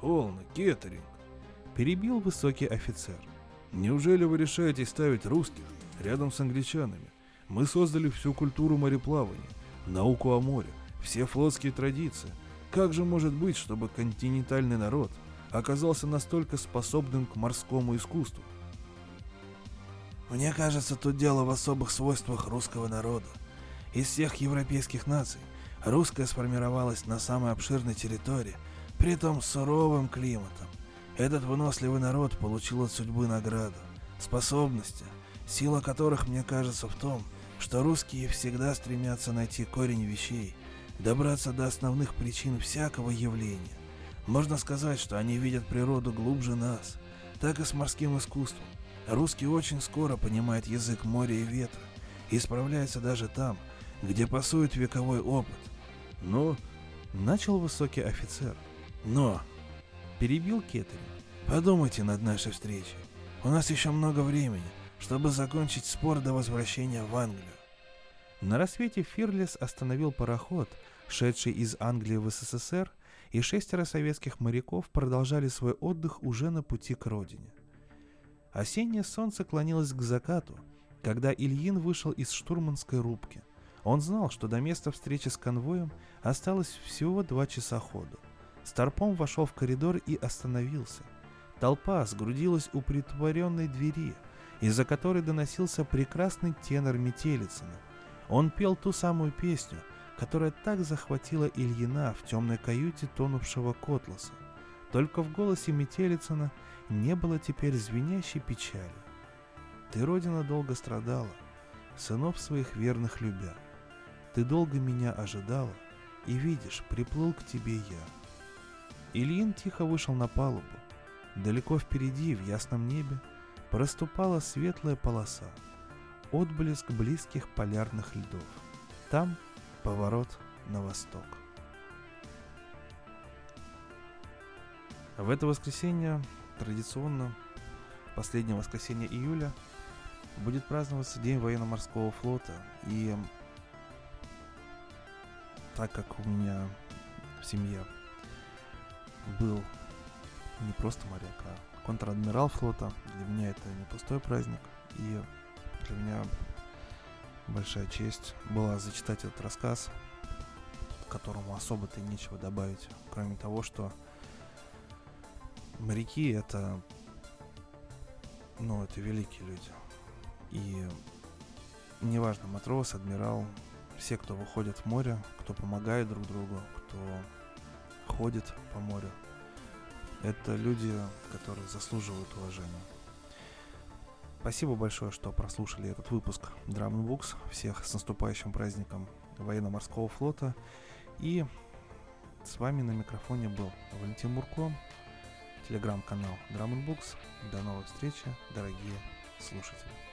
Полно, Кеттеринг. Перебил высокий офицер. Неужели вы решаете ставить русских рядом с англичанами? Мы создали всю культуру мореплавания, науку о море, все флотские традиции. Как же может быть, чтобы континентальный народ оказался настолько способным к морскому искусству? Мне кажется, тут дело в особых свойствах русского народа. Из всех европейских наций русская сформировалась на самой обширной территории, при том суровым климатом. Этот выносливый народ получил от судьбы награду, способности, сила которых, мне кажется, в том, что русские всегда стремятся найти корень вещей, добраться до основных причин всякого явления. Можно сказать, что они видят природу глубже нас, так и с морским искусством. Русский очень скоро понимает язык моря и ветра и справляется даже там, где пасует вековой опыт. Но, начал высокий офицер. Но, перебил Кеттерин. Подумайте над нашей встречей. У нас еще много времени, чтобы закончить спор до возвращения в Англию. На рассвете Фирлес остановил пароход, шедший из Англии в СССР, и шестеро советских моряков продолжали свой отдых уже на пути к родине. Осеннее солнце клонилось к закату, когда Ильин вышел из штурманской рубки. Он знал, что до места встречи с конвоем осталось всего два часа ходу. Старпом вошел в коридор и остановился. Толпа сгрудилась у притворенной двери, из-за которой доносился прекрасный тенор Метелицына. Он пел ту самую песню, которая так захватила Ильина в темной каюте тонувшего Котласа. Только в голосе Метелицына не было теперь звенящей печали. Ты, Родина, долго страдала, сынов своих верных любя. Ты долго меня ожидала, и видишь, приплыл к тебе я. Ильин тихо вышел на палубу. Далеко впереди, в ясном небе, проступала светлая полоса, отблеск близких полярных льдов. Там поворот на восток. В это воскресенье традиционно последнее воскресенье июля будет праздноваться День военно-морского флота. И так как у меня в семье был не просто моряк, а контр-адмирал флота, для меня это не пустой праздник. И для меня большая честь была зачитать этот рассказ, которому особо-то нечего добавить, кроме того, что моряки это, ну, это великие люди. И неважно, матрос, адмирал, все, кто выходит в море, кто помогает друг другу, кто ходит по морю, это люди, которые заслуживают уважения. Спасибо большое, что прослушали этот выпуск Drum Books. Всех с наступающим праздником военно-морского флота. И с вами на микрофоне был Валентин Мурко, телеграм-канал Drum Books. До новых встреч, дорогие слушатели.